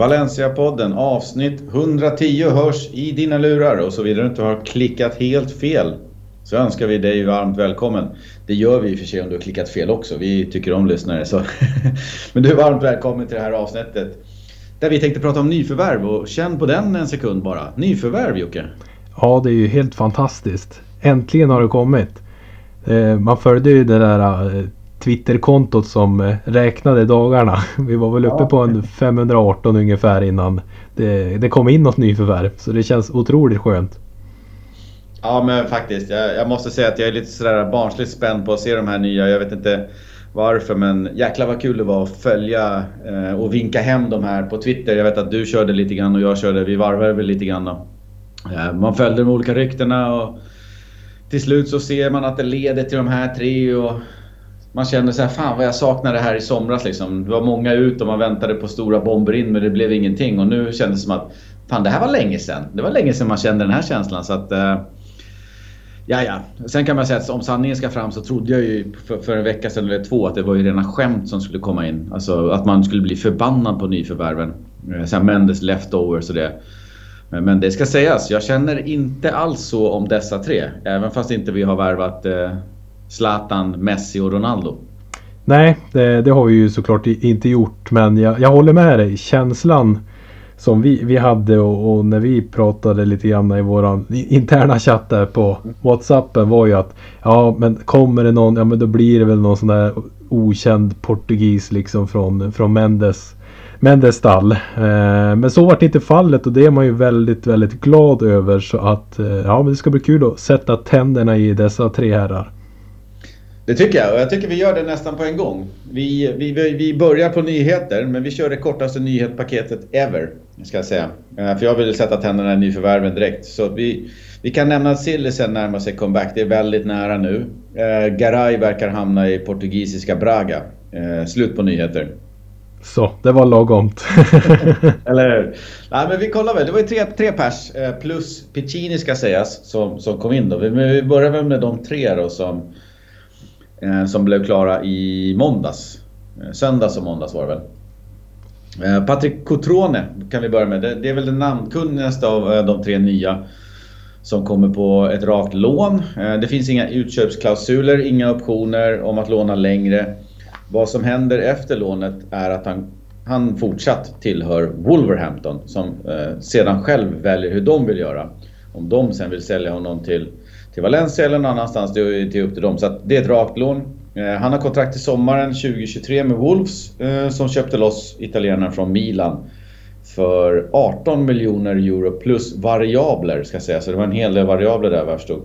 Valencia-podden avsnitt 110 hörs i dina lurar och så vidare du inte har klickat helt fel så önskar vi dig varmt välkommen. Det gör vi i och för sig om du har klickat fel också. Vi tycker om lyssnare. Så. Men du är varmt välkommen till det här avsnittet. Där vi tänkte prata om nyförvärv och känn på den en sekund bara. Nyförvärv Jocke. Ja, det är ju helt fantastiskt. Äntligen har det kommit. Eh, man följde ju det där eh, Twitterkontot som eh, räknade dagarna. Vi var väl uppe på en 518 ungefär innan det, det kom in något nyförvärv. Så det känns otroligt skönt. Ja men faktiskt. Jag, jag, måste säga att jag är lite sådär barnsligt spänd på att se de här nya. Jag vet inte varför men jäklar vad kul det var att följa eh, och vinka hem de här på Twitter. Jag vet att du körde lite grann och jag körde, vi varvade väl lite grann då. Eh, man följde de olika ryktena och till slut så ser man att det leder till de här tre och man kände så här, fan vad jag saknade det här i somras liksom. Det var många ut och man väntade på stora bomber in men det blev ingenting. Och nu kändes det som att, fan det här var länge sedan. Det var länge sedan man kände den här känslan. Så att, eh, ja, ja. Sen kan man säga att om sanningen ska fram så trodde jag ju för, för, en vecka sedan eller två att det var ju rena skämt som skulle komma in. Alltså att man skulle bli förbannad på nyförvärven. Eh, Sen Mendes leftovers och det. Men det ska sägas, jag känner inte alls så om dessa tre. Även fast inte vi har värvat eh, Zlatan, Messi och Ronaldo. Nej, det, det, har vi ju såklart inte gjort. Men jag, jag håller med dig. Känslan som vi, vi hade och, och, när vi pratade lite grann i våran interna chatt där på Whatsappen var ju att ja men kommer det någon, ja men då blir det väl någon sån där okänd portugis liksom från, från Mendes Mendes stall. Eh, men så vart inte fallet och det är man ju väldigt, väldigt glad över så att eh, ja men det ska bli kul att sätta tänderna i dessa tre herrar. Det tycker jag och jag tycker vi gör det nästan på en gång. Vi, vi, vi börjar på nyheter men vi kör det kortaste nyhetspaketet ever. Ska jag säga. Eh, för jag vill sätta tänderna i nyförvärven direkt. Så vi, vi kan nämna att Sillisen närmar sig comeback. Det är väldigt nära nu. Eh, Garay verkar hamna i portugisiska Braga. Eh, slut på nyheter. Så, det var lagomt. Eller hur? Nej, men vi kollar väl. Det var ju tre, tre pers plus Piccini ska sägas som, som kom in då. Vi, vi börjar väl med de tre då som Eh, som blev klara i måndags. Eh, söndags och måndags var det väl. Eh, Patrick Patrik Cotrone kan vi börja med. Det, är väl den namnkunnigaste av de tre nya som kommer på ett rakt lån. Det finns inga utköpsklausuler, inga optioner om att låna längre. Vad som händer efter lånet är att han, han fortsatt tillhör Wolverhampton som sedan själv väljer hur de vill göra. Om de sen vill sälja honom till till Valencia eller någon annanstans. Det är upp till dem. Så det är ett rakt lån. Eh, han har kontrakt till sommaren 2023 med Wolves eh, som köpte loss italienaren från Milan för 18 miljoner euro plus variabler ska jag säga. Så det var en hel del variabler där vad jag förstod.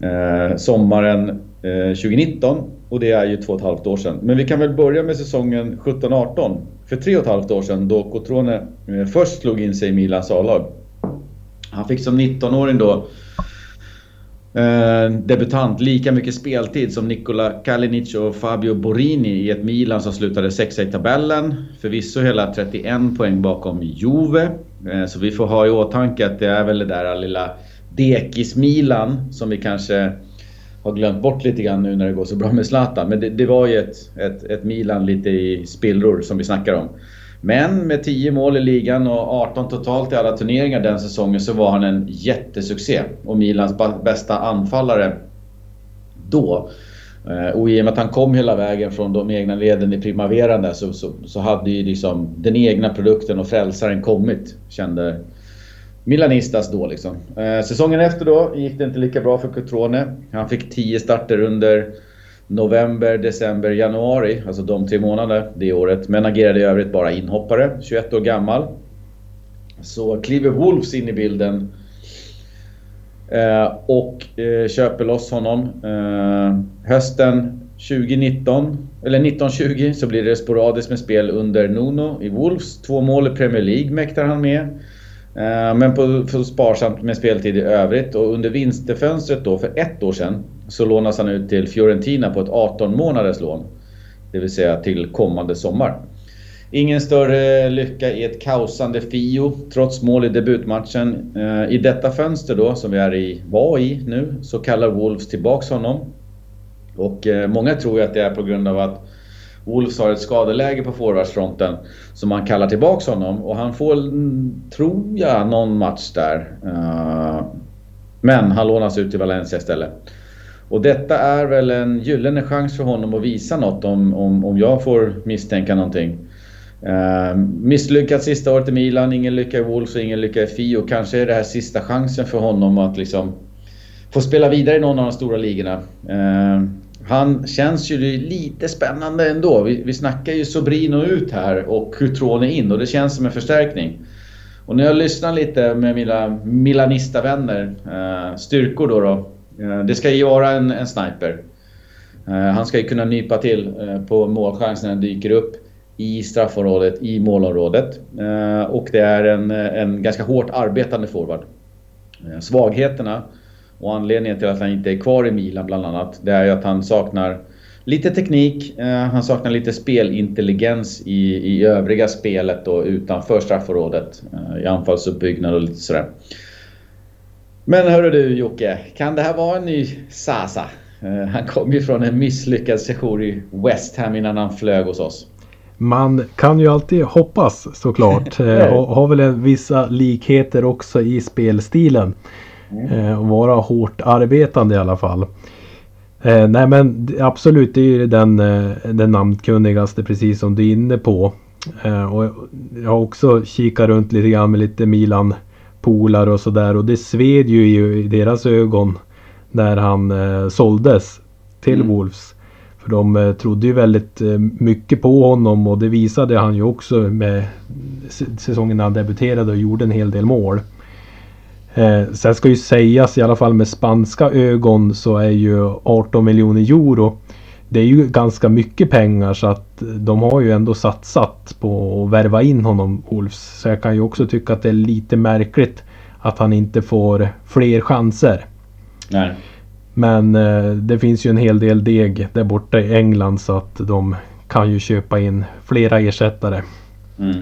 Eh, sommaren eh, 2019 och det är ju två och ett halvt år sedan. Men vi kan väl börja med säsongen 17-18. För tre och ett halvt år sedan då Cotrone först slog in sig i Milans A-lag. Han fick som 19-åring då Eh, debutant lika mycket speltid som Nikola Kalinic och Fabio Borini i ett Milan som slutade sexa i tabellen. Förvisso hela 31 poäng bakom Juve. Eh, så vi får ha i åtanke att det är väl det där lilla dekis-Milan som vi kanske har glömt bort lite grann nu när det går så bra med Zlatan. Men det, det var ju ett, ett, ett Milan lite i spillror som vi snackar om. Men med 10 mål i ligan och 18 totalt i alla turneringar den säsongen så var han en jättesuccé. Och Milans bästa anfallare då. Eh, och i och med att han kom hela vägen från de egna leden i Primaveran där så, så, så hade ju liksom den egna produkten och frälsaren kommit. Kände Milanistas då liksom. Eh, säsongen efter då gick det inte lika bra för Cutrone. Han fick 10 starter under november, december, januari, alltså de tre månaderna det året. Men agerade i övrigt bara inhoppare, 21 år gammal. Så kliver Wolves in i bilden eh, och eh, köper loss honom. Eh, hösten 2019, eller 1920 så blir det sporadiskt med spel under Nuno i Wolves. Två mål i Premier League mäktar han med. Eh, men på, på sparsamt med speltid i övrigt och under vinterfönstret då för ett år sedan så lånas han ut till Fiorentina på ett 18 månaders lån. Det vill säga till kommande sommar. Ingen större lycka i ett kaosande Fio trots mål i debutmatchen. Eh, I detta fönster då som vi är i, var i nu så kallar Wolves tillbaks honom. Och eh, många tror ju att det är på grund av att Wolves har ett skadeläge på forwardsfronten. Som man kallar tillbaks honom och han får, tror jag, någon match där. Eh, men han lånas ut till Valencia istället. Och detta är väl en gyllene chans för honom att visa något om, om, om jag får misstänka någonting. Ehm, uh, misslyckat sista året i Milan, ingen lycka i Wolves och ingen lycka i Fio. Kanske är det här sista chansen för honom att liksom få spela vidare i någon av de stora ligorna. Uh, han känns ju lite spännande ändå. Vi, vi snackar ju Sobrino ut här och Cutrone in och det känns som en förstärkning. Och när jag lyssnar lite med mina Milanista-vänner, uh, eh, styrkor då, då Eh, det ska ju vara en, en sniper. Eh, han ska ju kunna nypa till eh, på målchans när den dyker upp i straffområdet, i målområdet. och det är en, en ganska hårt arbetande forward. svagheterna och anledningen till att han inte är kvar i Milan bland annat, det är ju att han saknar lite teknik, han saknar lite spelintelligens i, i övriga spelet och utanför straffområdet. I anfallsuppbyggnad och lite sådär. Men hörru du Jocke, kan det här vara en ny Sasa? Eh, han kom ju från en misslyckad session i West Ham innan han flög hos oss. Man kan ju alltid hoppas såklart. har, har väl vissa likheter också i spelstilen. Mm. och vara hårt arbetande i alla fall. Eh, nej men absolut, det är ju den, eh, den namnkunnigaste precis som du är inne på. Eh, och jag har också kikat runt lite grann med lite Milan polare och sådär och det sved ju i deras ögon när han eh, såldes till mm. Wolves. För de eh, trodde ju väldigt eh, mycket på honom och det visade han ju också med säsongen när han debuterade och gjorde en hel del mål. Eh, sen ska ju sägas i alla fall med spanska ögon så är ju 18 miljoner euro det är ju ganska mycket pengar så att de har ju ändå satsat på att värva in honom Wolves. Så jag kan ju också tycka att det är lite märkligt att han inte får fler chanser. Nej. Men eh, det finns ju en hel del deg där borta i England så att de kan ju köpa in flera ersättare. Mm.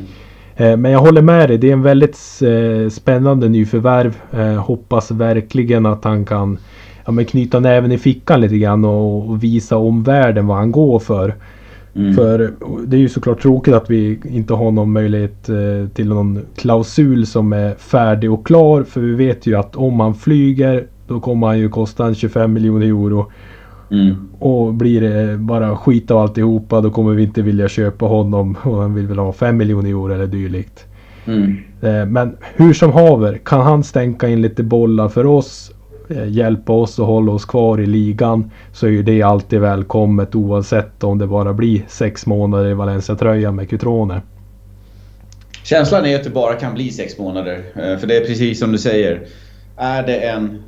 Eh, men jag håller med dig. Det är en väldigt eh, spännande nyförvärv. Eh, hoppas verkligen att han kan ja, men knyta näven i fickan lite grann och, visa omvärlden vad han går för. Mm. För det är ju såklart tråkigt att vi inte har någon möjlighet till någon klausul som är färdig och klar. För vi vet ju att om han flyger då kommer han ju kosta en 25 miljoner euro. Mm. Och blir det bara skit av alltihopa då kommer vi inte vilja köpa honom och han vill väl ha 5 miljoner euro eller dylikt. Mm. Eh, men hur som haver, kan han stänka in lite bollar för oss, eh, Eh, hjälpa oss att hålla oss kvar i ligan så är ju det alltid välkommet oavsett om det bara blir sex månader i Valencia-tröjan med Cutrone. Känslan är att det bara kan bli sex månader. Eh, för det är precis som du säger. Är det en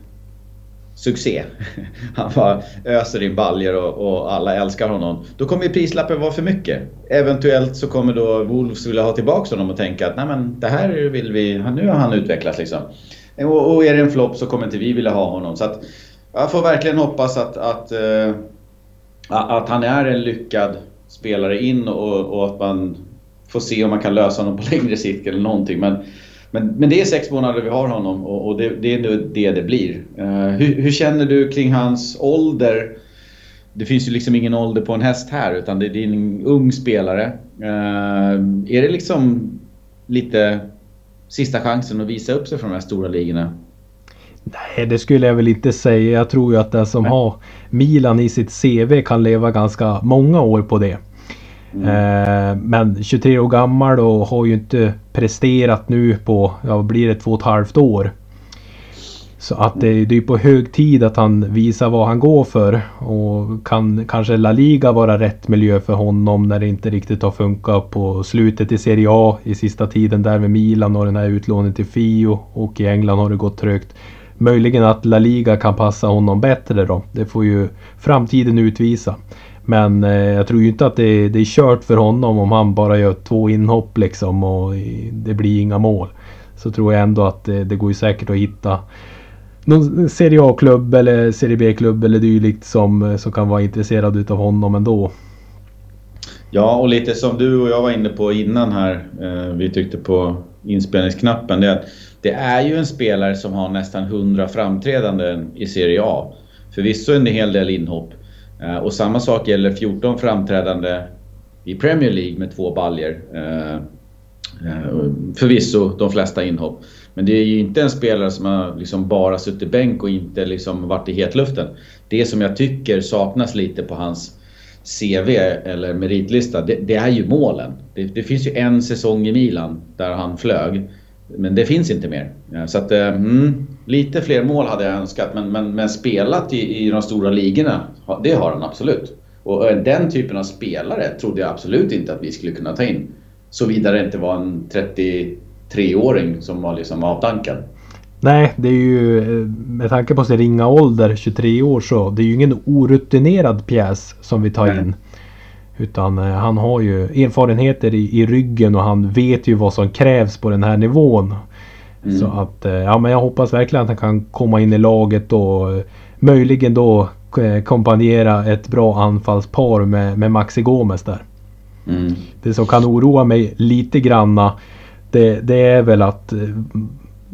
succé. Han bara öser in baljer och, och, alla älskar honom. Då kommer ju prislappen vara för mycket. Eventuellt så kommer då Wolves vilja ha tillbaka honom och tänka att Nej, men det här vill vi, nu har han utvecklats liksom. Eh, och, och är det en flopp så kommer inte vi vilja ha honom. Så att, jag får verkligen hoppas att, att, eh, att han är en lyckad spelare in och, och, att man får se om man kan lösa honom på längre sikt eller någonting. Men men, men det är sex månader vi har honom och, och det, det, är nu det det blir. Uh, hur, hur, känner du kring hans ålder? Det finns ju liksom ingen ålder på en häst här utan det, det är en ung spelare. Uh, är det liksom lite sista chansen att visa upp sig för de här stora ligorna? Nej, det skulle jag väl inte säga. Jag tror ju att den som Nej. har Milan i sitt CV kan leva ganska många år på det. Mm. Eh, men 23 år gammal och har ju inte presterat nu på, ja vad blir det, två och ett halvt år. Så att det, det är på hög tid att han visar vad han går för. Och kan kanske La Liga vara rätt miljö för honom när det inte riktigt har funkat på slutet i Serie A i sista tiden där med Milan och den här utlåningen till Fio. Och i England har det gått trögt. Möjligen att La Liga kan passa honom bättre då. Det får ju framtiden utvisa. Men eh, jag tror ju inte att det, det är kört för honom om han bara gör två inhopp liksom och det blir inga mål. Så tror jag ändå att det, det går ju säkert att hitta någon Serie A-klubb eller Serie B-klubb eller dylikt som, eh, som kan vara intresserad utav honom ändå. Ja, och lite som du och jag var inne på innan här, eh, vi tyckte på inspelningsknappen, det är att det är ju en spelare som har nästan 100 framträdanden i Serie A. Förvisso en hel del inhopp, Eh, och samma sak gäller 14 framträdande i Premier League med två baljer. Eh, Eh, förvisso de flesta inhopp. Men det är ju inte en spelare som har liksom bara suttit bänk och inte liksom varit i hetluften. Det som jag tycker saknas lite på hans CV eller meritlista, det, det är ju målen. Det, det, finns ju en säsong i Milan där han flög. Men det finns inte mer. Eh, så att, eh, mm, lite fler mål hade jag önskat. Men, men, men spelat i, i de stora ligorna, det har han absolut. Och den typen av spelare trodde jag absolut inte att vi skulle kunna ta in. Såvida det inte var en 33-åring som var liksom avdankad. Nej, det är ju med tanke på sin ringa ålder, 23 år, så det är ju ingen orutinerad pjäs som vi tar Nej. in. Utan eh, han har ju erfarenheter i, i ryggen och han vet ju vad som krävs på den här nivån. Mm. Så att, eh, ja men jag hoppas verkligen att han kan komma in i laget och eh, möjligen då kompanjera ett bra anfallspar med, med Maxi Gomes där. Mm. Det som kan oroa mig lite granna det, det är väl att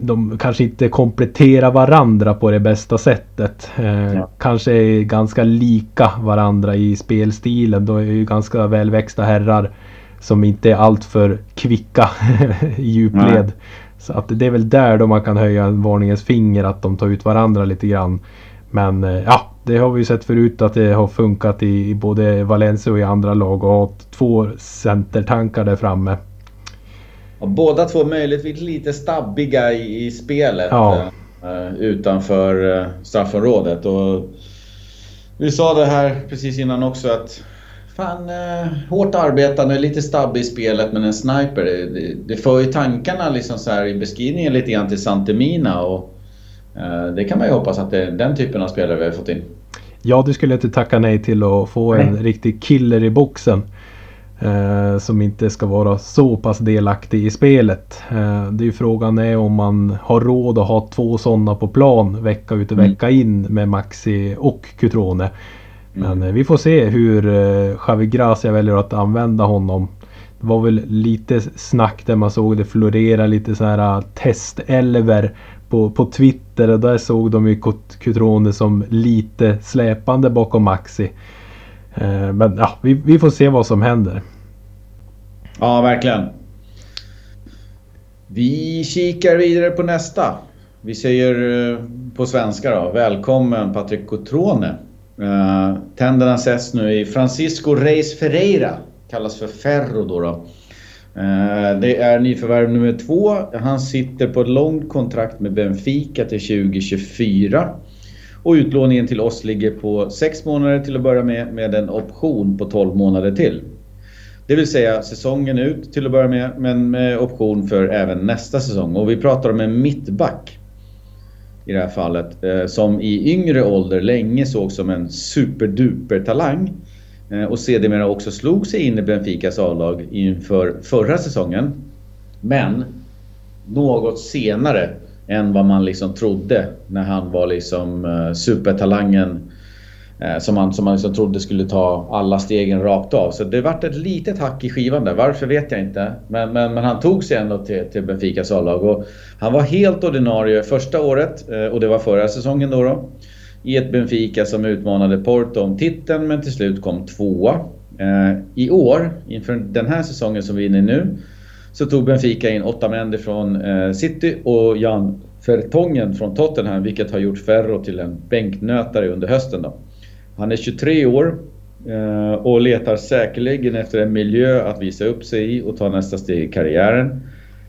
de kanske inte kompletterar varandra på det bästa sättet. Eh, ja. Kanske är ganska lika varandra i spelstilen. De är ju ganska välväxta herrar som inte är alltför kvicka i djupled. Nej. Så att det är väl där då man kan höja en varningens finger att de tar ut varandra lite grann. Men eh, ja, det har vi ju sett förut att det har funkat i, i både Valencia och i andra lag och ha två centertankar där framme. Och båda två möjligtvis lite stabbiga i, i spelet ja. uh, utanför uh, straffområdet. Och vi sa det här precis innan också att fan, uh, hårt arbetande, lite stabbig i spelet men en sniper. Det, det för ju tankarna liksom så här i beskrivningen lite grann till Santemina och det kan man ju hoppas att det är den typen av spelare vi har fått in. Ja, du skulle inte tacka nej till att få en nej. riktig killer i boxen. Eh, som inte ska vara så pass delaktig i spelet. Eh, det är ju frågan är om man har råd att ha två sådana på plan vecka ut och mm. vecka in med Maxi och Cutrone. Men mm. eh, vi får se hur eh, Javi Gracia väljer att använda honom. Det var väl lite snack där man såg det florera lite så här uh, testelver på, på Twitter. Och där såg de ju Cutrone som lite släpande bakom Maxi. Eh, men ja, vi, vi får se vad som händer. Ja, verkligen. Vi kikar vidare på nästa. Vi säger eh, på svenska då, välkommen Patrik Cotrone. Eh, tänderna ses nu i Francisco Reis Ferreira, kallas för Ferro då. då. Eh, det är nyförvärv nummer två. Han sitter på ett långt kontrakt med Benfica till 2024. Och utlåningen till oss ligger på 6 månader till att börja med, med en option på 12 månader till. Det vill säga säsongen ut till att börja med, men med option för även nästa säsong. Och vi pratar om en mittback i det här fallet, eh, som i yngre ålder länge sågs som en superduper talang. Eh, och sedermera också slog sig in i Benficas A-lag inför förra säsongen. Men något senare än vad man liksom trodde när han var liksom eh, supertalangen eh, som man, som man liksom trodde skulle ta alla stegen rakt av. Så det vart ett litet hack i skivan där. Varför vet jag inte. Men, men, men han tog sig ändå till, till Benficas A-lag. Han var helt ordinarie första året och det var förra säsongen då. då i ett Benfica som utmanade Porto om titeln men till slut kom tvåa. Eh, I år, inför den här säsongen som vi är inne i nu, så tog Benfica in åtta män från eh, City och Jan Fertongen från Tottenham vilket har gjort Ferro till en bänknötare under hösten. Då. Han är 23 år eh, och letar säkerligen efter en miljö att visa upp sig i och ta nästa steg i karriären.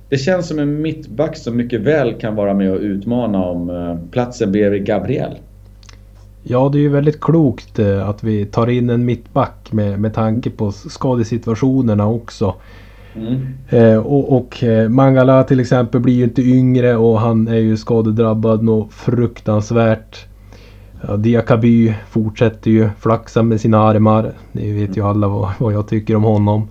Det känns som en mittback som mycket väl kan vara med och utmana om platsen bredvid Gabriel. Ja, det är ju väldigt klokt att vi tar in en mittback med, med tanke på skadesituationerna också. Mm. Eh, och, och eh, Mangala till exempel blir ju inte yngre och han är ju skadedrabbad något fruktansvärt. Ja, Diakaby fortsätter ju flaxa med sina armar. Ni vet ju alla vad, vad jag tycker om honom.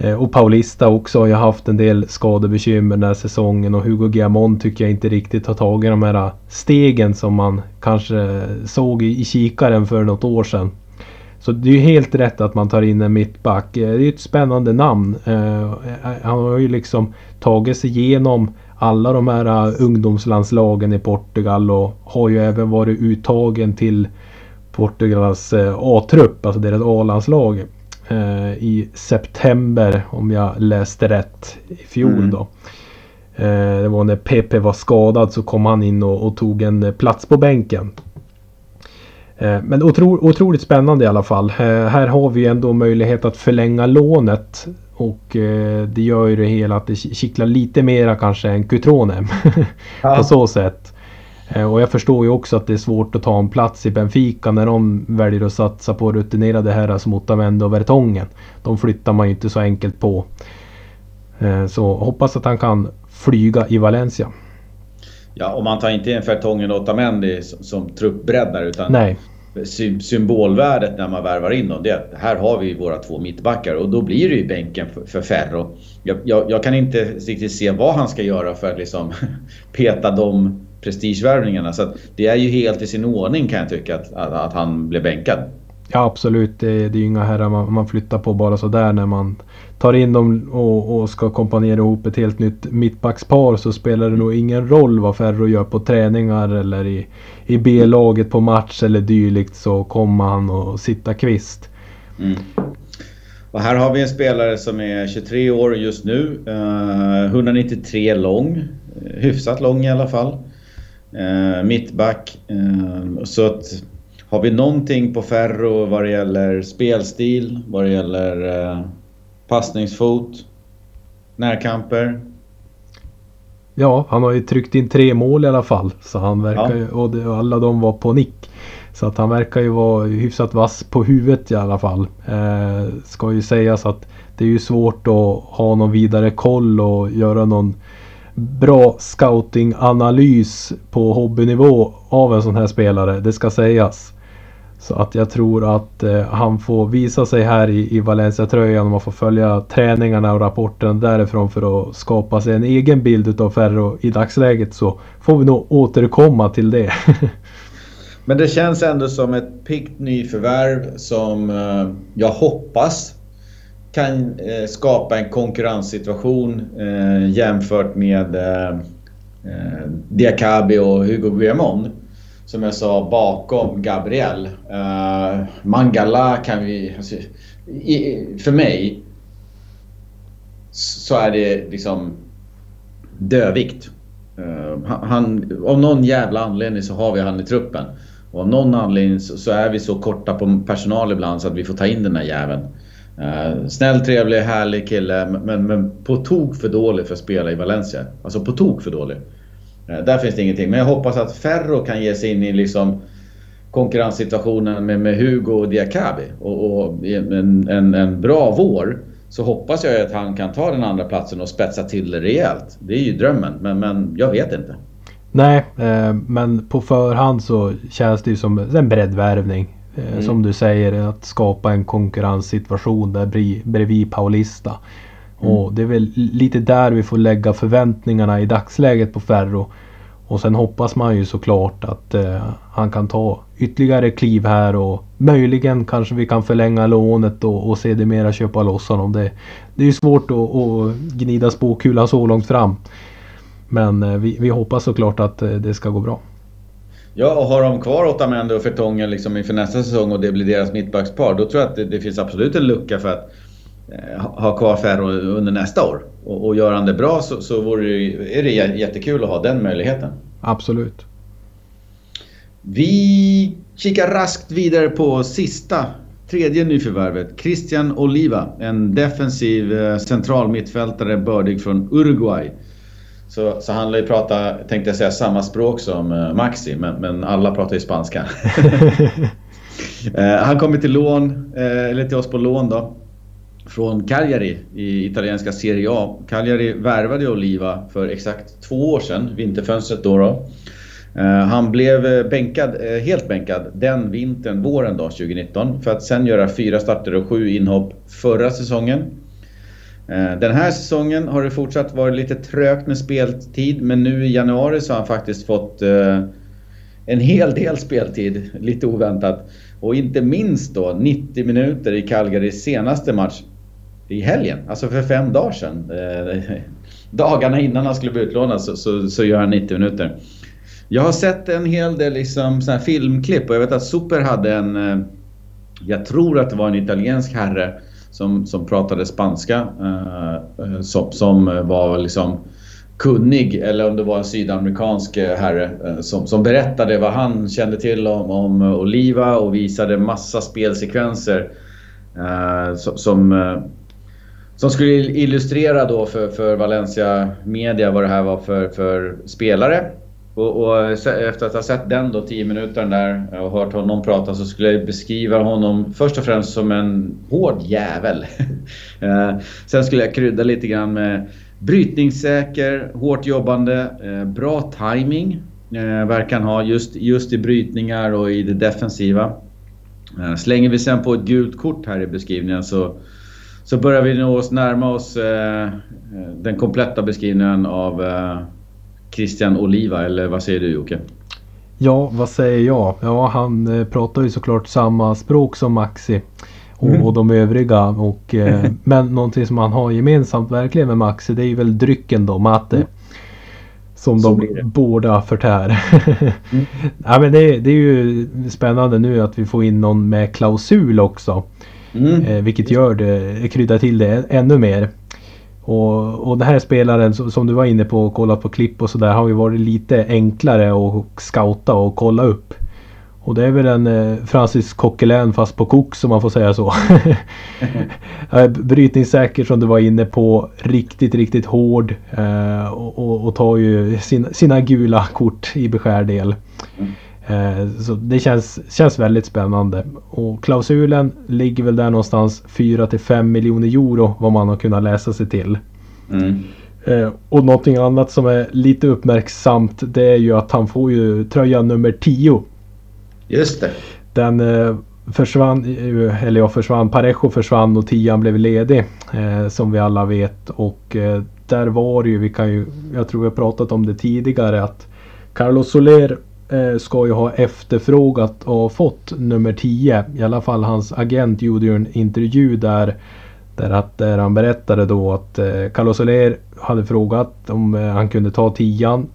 Eh, och Paulista också har ju haft en del skadebekymmer den här säsongen och Hugo Guillamon tycker jag inte riktigt har tagit de här eh, stegen som man kanske eh, såg i, kikaren för något år sedan. Så det är ju helt rätt att man tar in en mittback. Det är ju ett spännande namn. Han har ju liksom tagit sig igenom alla de här ungdomslandslagen i Portugal och har ju även varit uttagen till Portugals A-trupp, alltså deras A-landslag eh, i september om jag läste rätt i fjol mm. då. Eh, det var när PP var skadad så kom han in och, och tog en plats på bänken. Eh, men otro, otroligt spännande i alla fall. Eh, här har vi ändå möjlighet att förlänga lånet. Och eh, det gör ju det hela att det kittlar lite mera kanske än Cutrone. Ja. på så sätt. Och jag förstår ju också att det är svårt att ta en plats i Benfica när de väljer att satsa på rutinerade herrar som Otavendo och Vertongen. De flyttar man ju inte så enkelt på. Så hoppas att han kan flyga i Valencia. Ja, och man tar inte in Fertongen och Otamendi som, som truppbreddare utan Nej. symbolvärdet när man värvar in dem det är att här har vi våra två mittbackar och då blir det ju bänken för, för Ferro. Jag, jag, jag, kan inte riktigt se vad han ska göra för att liksom peta de prestigevärvningarna. Så det är ju helt i sin ordning kan jag tycka att, att, att han blev bänkad. Ja absolut, det, är ju inga herrar man, man flyttar på bara sådär när man tar in dem och, och ska komponera ihop ett helt nytt mittbackspar så spelar det nog ingen roll vad Ferro gör på träningar eller i, i B-laget på match eller dylikt så kommer han att sitta kvist. Mm. Och här har vi en spelare som är 23 år just nu. Uh, 193 lång. Hyfsat lång i alla fall. Uh, mittback. Uh, så att har vi någonting på Ferro vad det gäller spelstil, vad det gäller uh, passningsfot, närkamper. Ja, han har ju tryckt in tre mål i alla fall. Så han verkar ja. ju, och, det, och alla de var på nick. Så att han verkar ju vara hyfsat vass på huvudet i alla fall. Eh, ska ju sägas att det är ju svårt att ha någon vidare koll och göra någon bra scouting-analys på hobbynivå av en sån här spelare. Det ska sägas. Så att jag tror att eh, han får visa sig här i, i Valencia-tröjan och man får följa träningarna och rapporten därifrån för att skapa sig en egen bild utav Ferro i dagsläget så får vi nog återkomma till det. Men det känns ändå som ett piggt nyförvärv som eh, jag hoppas kan eh, skapa en konkurrenssituation eh, jämfört med eh, eh Diakabi och Hugo Guillamon som jag sa, bakom Gabriel. Eh, Mangala kan vi... Alltså, i, för mig så är det liksom dövikt. Eh, han, av någon jävla anledning så har vi han i truppen. Och av någon anledning så, så, är vi så korta på personal ibland så att vi får ta in den här jäveln. Eh, snäll, trevlig, härlig kille men, men på tok för dålig för att spela i Valencia. Alltså på tok för dålig. Eh, där finns det ingenting. Men jag hoppas att Ferro kan ge sig in i liksom konkurrenssituationen med, med Hugo och Diakabi. Och, och en, en, en, bra vår så hoppas jag att han kan ta den andra platsen och spetsa till det rejält. Det är ju drömmen, men, men jag vet inte. Nej, eh, men på förhand så känns det ju som en breddvärvning. Eh, mm. Som du säger, att skapa en konkurrenssituation där bredvid Paulista. Mm. Och det är väl lite där vi får lägga förväntningarna i dagsläget på Ferro. Och sen hoppas man ju såklart att eh, han kan ta ytterligare kliv här och möjligen kanske vi kan förlänga lånet och, och sedermera köpa loss honom. Det, det är ju svårt att, att gnida spåkulan så långt fram. Men eh, vi, vi hoppas såklart att eh, det ska gå bra. Ja, och har de kvar Otamendi och Fertongen liksom inför nästa säsong och det blir deras mittbackspar, då tror jag att det, det finns absolut en lucka för att Eh, ha kvar Ferro under nästa år. Och, och gör han det bra så, så vore det, är det jättekul att ha den möjligheten. Absolut. Vi kikar raskt vidare på sista, tredje nyförvärvet. Christian Oliva, en defensiv eh, central mittfältare bördig från Uruguay. Så, så han lär ju prata, tänkte jag säga, samma språk som eh, Maxi, men, men alla pratar ju spanska. han kommer till lån, eller till oss på lån då från Cagliari i italienska Serie A. Cagliari värvade Oliva för exakt två år sedan, vinterfönstret då. då. Han blev eh, bänkad, helt bänkad den vintern, våren då, 2019 för att sen göra fyra starter och sju inhopp förra säsongen. Eh, den här säsongen har det fortsatt varit lite trögt med speltid men nu i januari så har han faktiskt fått eh, en hel del speltid, lite oväntat. Och inte minst då 90 minuter i Calgarys senaste match i helgen, alltså för fem dagar sedan. Eh, dagarna innan han skulle bli utlånad så, så, så, gör han 90 minuter. Jag har sett en hel del liksom, såna filmklipp och jag vet att Super hade en... Jag tror att det var en italiensk herre som, som pratade spanska. Eh, eh, som, som var liksom kunnig, eller om det var en sydamerikansk eh, herre eh, som, som berättade vad han kände till om, om Oliva och visade massa spelsekvenser som, som skulle illustrera då för, för Valencia Media vad det här var för, för spelare. Och, och, efter att ha sett den då 10 minuter där och hört honom prata så skulle jag beskriva honom först och främst som en hård jävel. Eh, sen skulle jag krydda lite grann med brytningssäker, hårt jobbande, eh, bra timing eh, verkar han ha just, just i brytningar och i det defensiva. Slänger vi sen på ett gult kort här i beskrivningen så så börjar vi nå oss närma oss eh, den kompletta beskrivningen av eh, Christian Oliva, eller vad säger du Jocke? Ja, vad säger jag? Ja, han eh, pratar ju såklart samma språk som Maxi. Och, mm. de övriga. Och, eh, men någonting som han har gemensamt verkligen med Maxi det är ju väl drycken då, mate. Mm. Som Så de båda förtär. mm. ja, men det, det, är ju spännande nu att vi får in någon med klausul också. Mm. Eh, vilket gör det, kryddar till det ännu mer. Och, och den här spelaren som du var inne på och kollat på klipp och sådär har ju varit lite enklare att scouta och kolla upp. Och det är väl en eh, Francis Coquelin fast på kok som man får säga så. Brytningssäker som du var inne på. Riktigt, riktigt hård. Eh, och, och, tar ju sin, sina gula kort i beskärdel. Mm. Eh, så det känns, känns väldigt spännande. Och klausulen ligger väl där någonstans 4 till 5 miljoner euro vad man har kunnat läsa sig till. Mm. Eh, och någonting annat som är lite uppmärksamt det är ju att han får ju tröja nummer 10. Just det. Den eh, försvann, eller ja försvann, Parejo försvann och tian blev ledig. som vi alla vet. Och där var det ju, vi kan ju, jag tror vi har pratat om det tidigare att Carlos Soler ska ju ha efterfrågat och fått nummer 10. I alla fall hans agent gjorde ju en intervju där där, att, där han berättade då att eh, Carlos Soler hade frågat om eh, han kunde ta tian.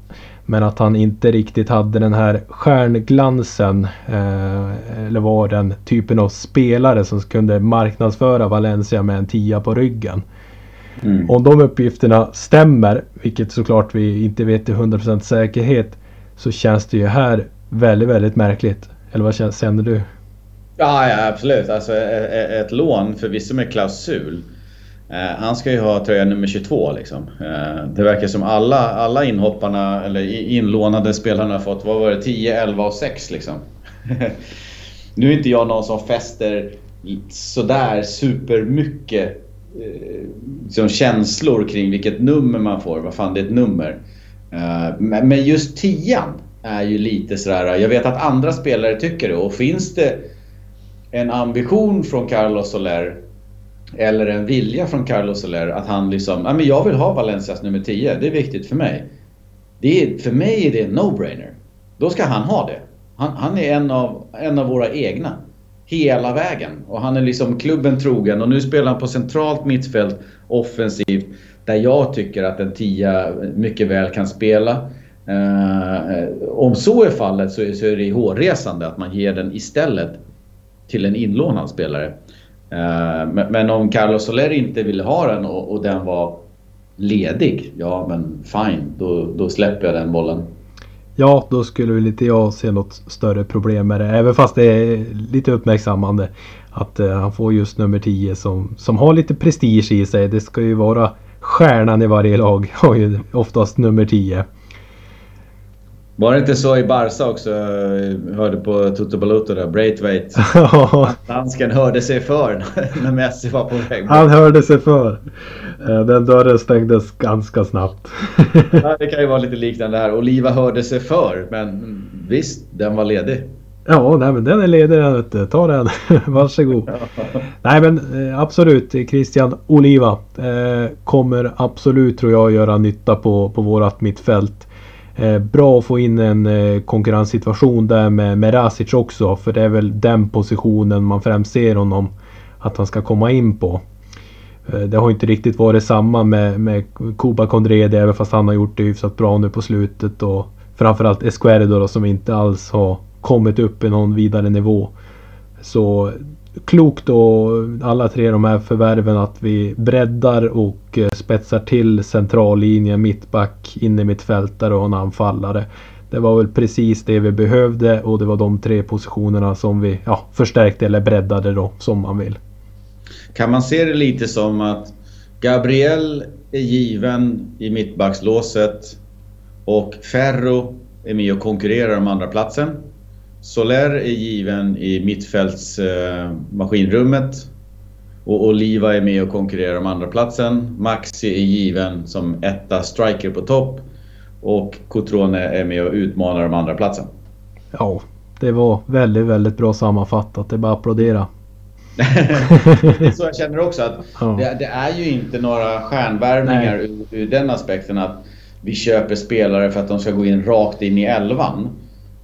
Men att han inte riktigt hade den här stjärnglansen. Eh, eller var den typen av spelare som kunde marknadsföra Valencia med en tia på ryggen. Mm. Om de uppgifterna stämmer, vilket såklart vi inte vet till 100% säkerhet, så känns det ju här väldigt, väldigt märkligt. Eller vad känner du? Ja, ja absolut. Alltså ett lån förvisso med klausul. Eh, han ska ju ha tröja nummer 22 liksom. Eh, det verkar som alla, alla inhopparna eller inlånade spelarna har fått, vad var det, 10, 11 och 6 liksom. nu är inte jag någon som fäster sådär supermycket eh, liksom känslor kring vilket nummer man får. Vad fan, det är ett nummer. Eh, men just tian är ju lite sådär, jag vet att andra spelare tycker det och finns det en ambition från Carlos Soler eller en vilja från Carlos Soler att han liksom, ja men jag vill ha Valencias nummer 10, det är viktigt för mig. Det är, för mig är det en no-brainer. Då ska han ha det. Han, han, är en av, en av våra egna. Hela vägen. Och han är liksom klubben trogen och nu spelar han på centralt mittfält offensivt. Där jag tycker att en tia mycket väl kan spela. Eh, om så är fallet så är, så är det hårresande att man ger den istället till en inlånad spelare. Eh, men, men, om Carlos Soler inte ville ha den och, och, den var ledig, ja men fine, då, då släpper jag den bollen. Ja, då skulle väl inte jag se något större problem med det. Även fast det är lite uppmärksammande att eh, han får just nummer 10 som, som har lite prestige i sig. Det ska ju vara stjärnan i varje lag har ju oftast nummer 10. Var det inte så i Barca också? Jag hörde på Toto Baluto där, Braithwaite. Dansken hörde sig för när Messi var på väg. Han hörde sig för. Eh, den dörren stängdes ganska snabbt. det kan ju vara lite liknande här. Oliva hörde sig för, men visst, den var ledig. Ja, nej, men den är ledig den vet du. Ta den. Varsågod. nej men eh, absolut Christian Oliva eh, kommer absolut tror jag göra nytta på, på vårat mittfält. Eh, bra att få in en eh, konkurrenssituation där med, med Rasic också. För det är väl den positionen man främst ser honom att han ska komma in på. Eh, det har inte riktigt varit samma med, med Kuba Kondrede även fast han har gjort det hyfsat bra nu på slutet. Och framförallt Esquerdo då, som inte alls har kommit upp i någon vidare nivå. Så klokt då alla tre de här förvärven att vi breddar och eh, spetsar till centrallinjen, mittback, inne mittfältare och en anfallare. Det var väl precis det vi behövde och det var de tre positionerna som vi ja, förstärkte eller breddade då som man vill. Kan man se det lite som att Gabriel är given i mittbackslåset och Ferro är med och konkurrerar om andra platsen. Soler är given i mittfältsmaskinrummet. Eh, och Oliva är med och konkurrerar om andra platsen. Maxi är given som etta striker på topp. Och Cotrone är med och utmanar om andra platsen. Ja, det var väldigt, väldigt bra sammanfattat. Det är bara att applådera. det är så jag känner också. att ja. det, det, är ju inte några stjärnvärvningar ur, ur, den aspekten att vi köper spelare för att de ska gå in rakt in i elvan.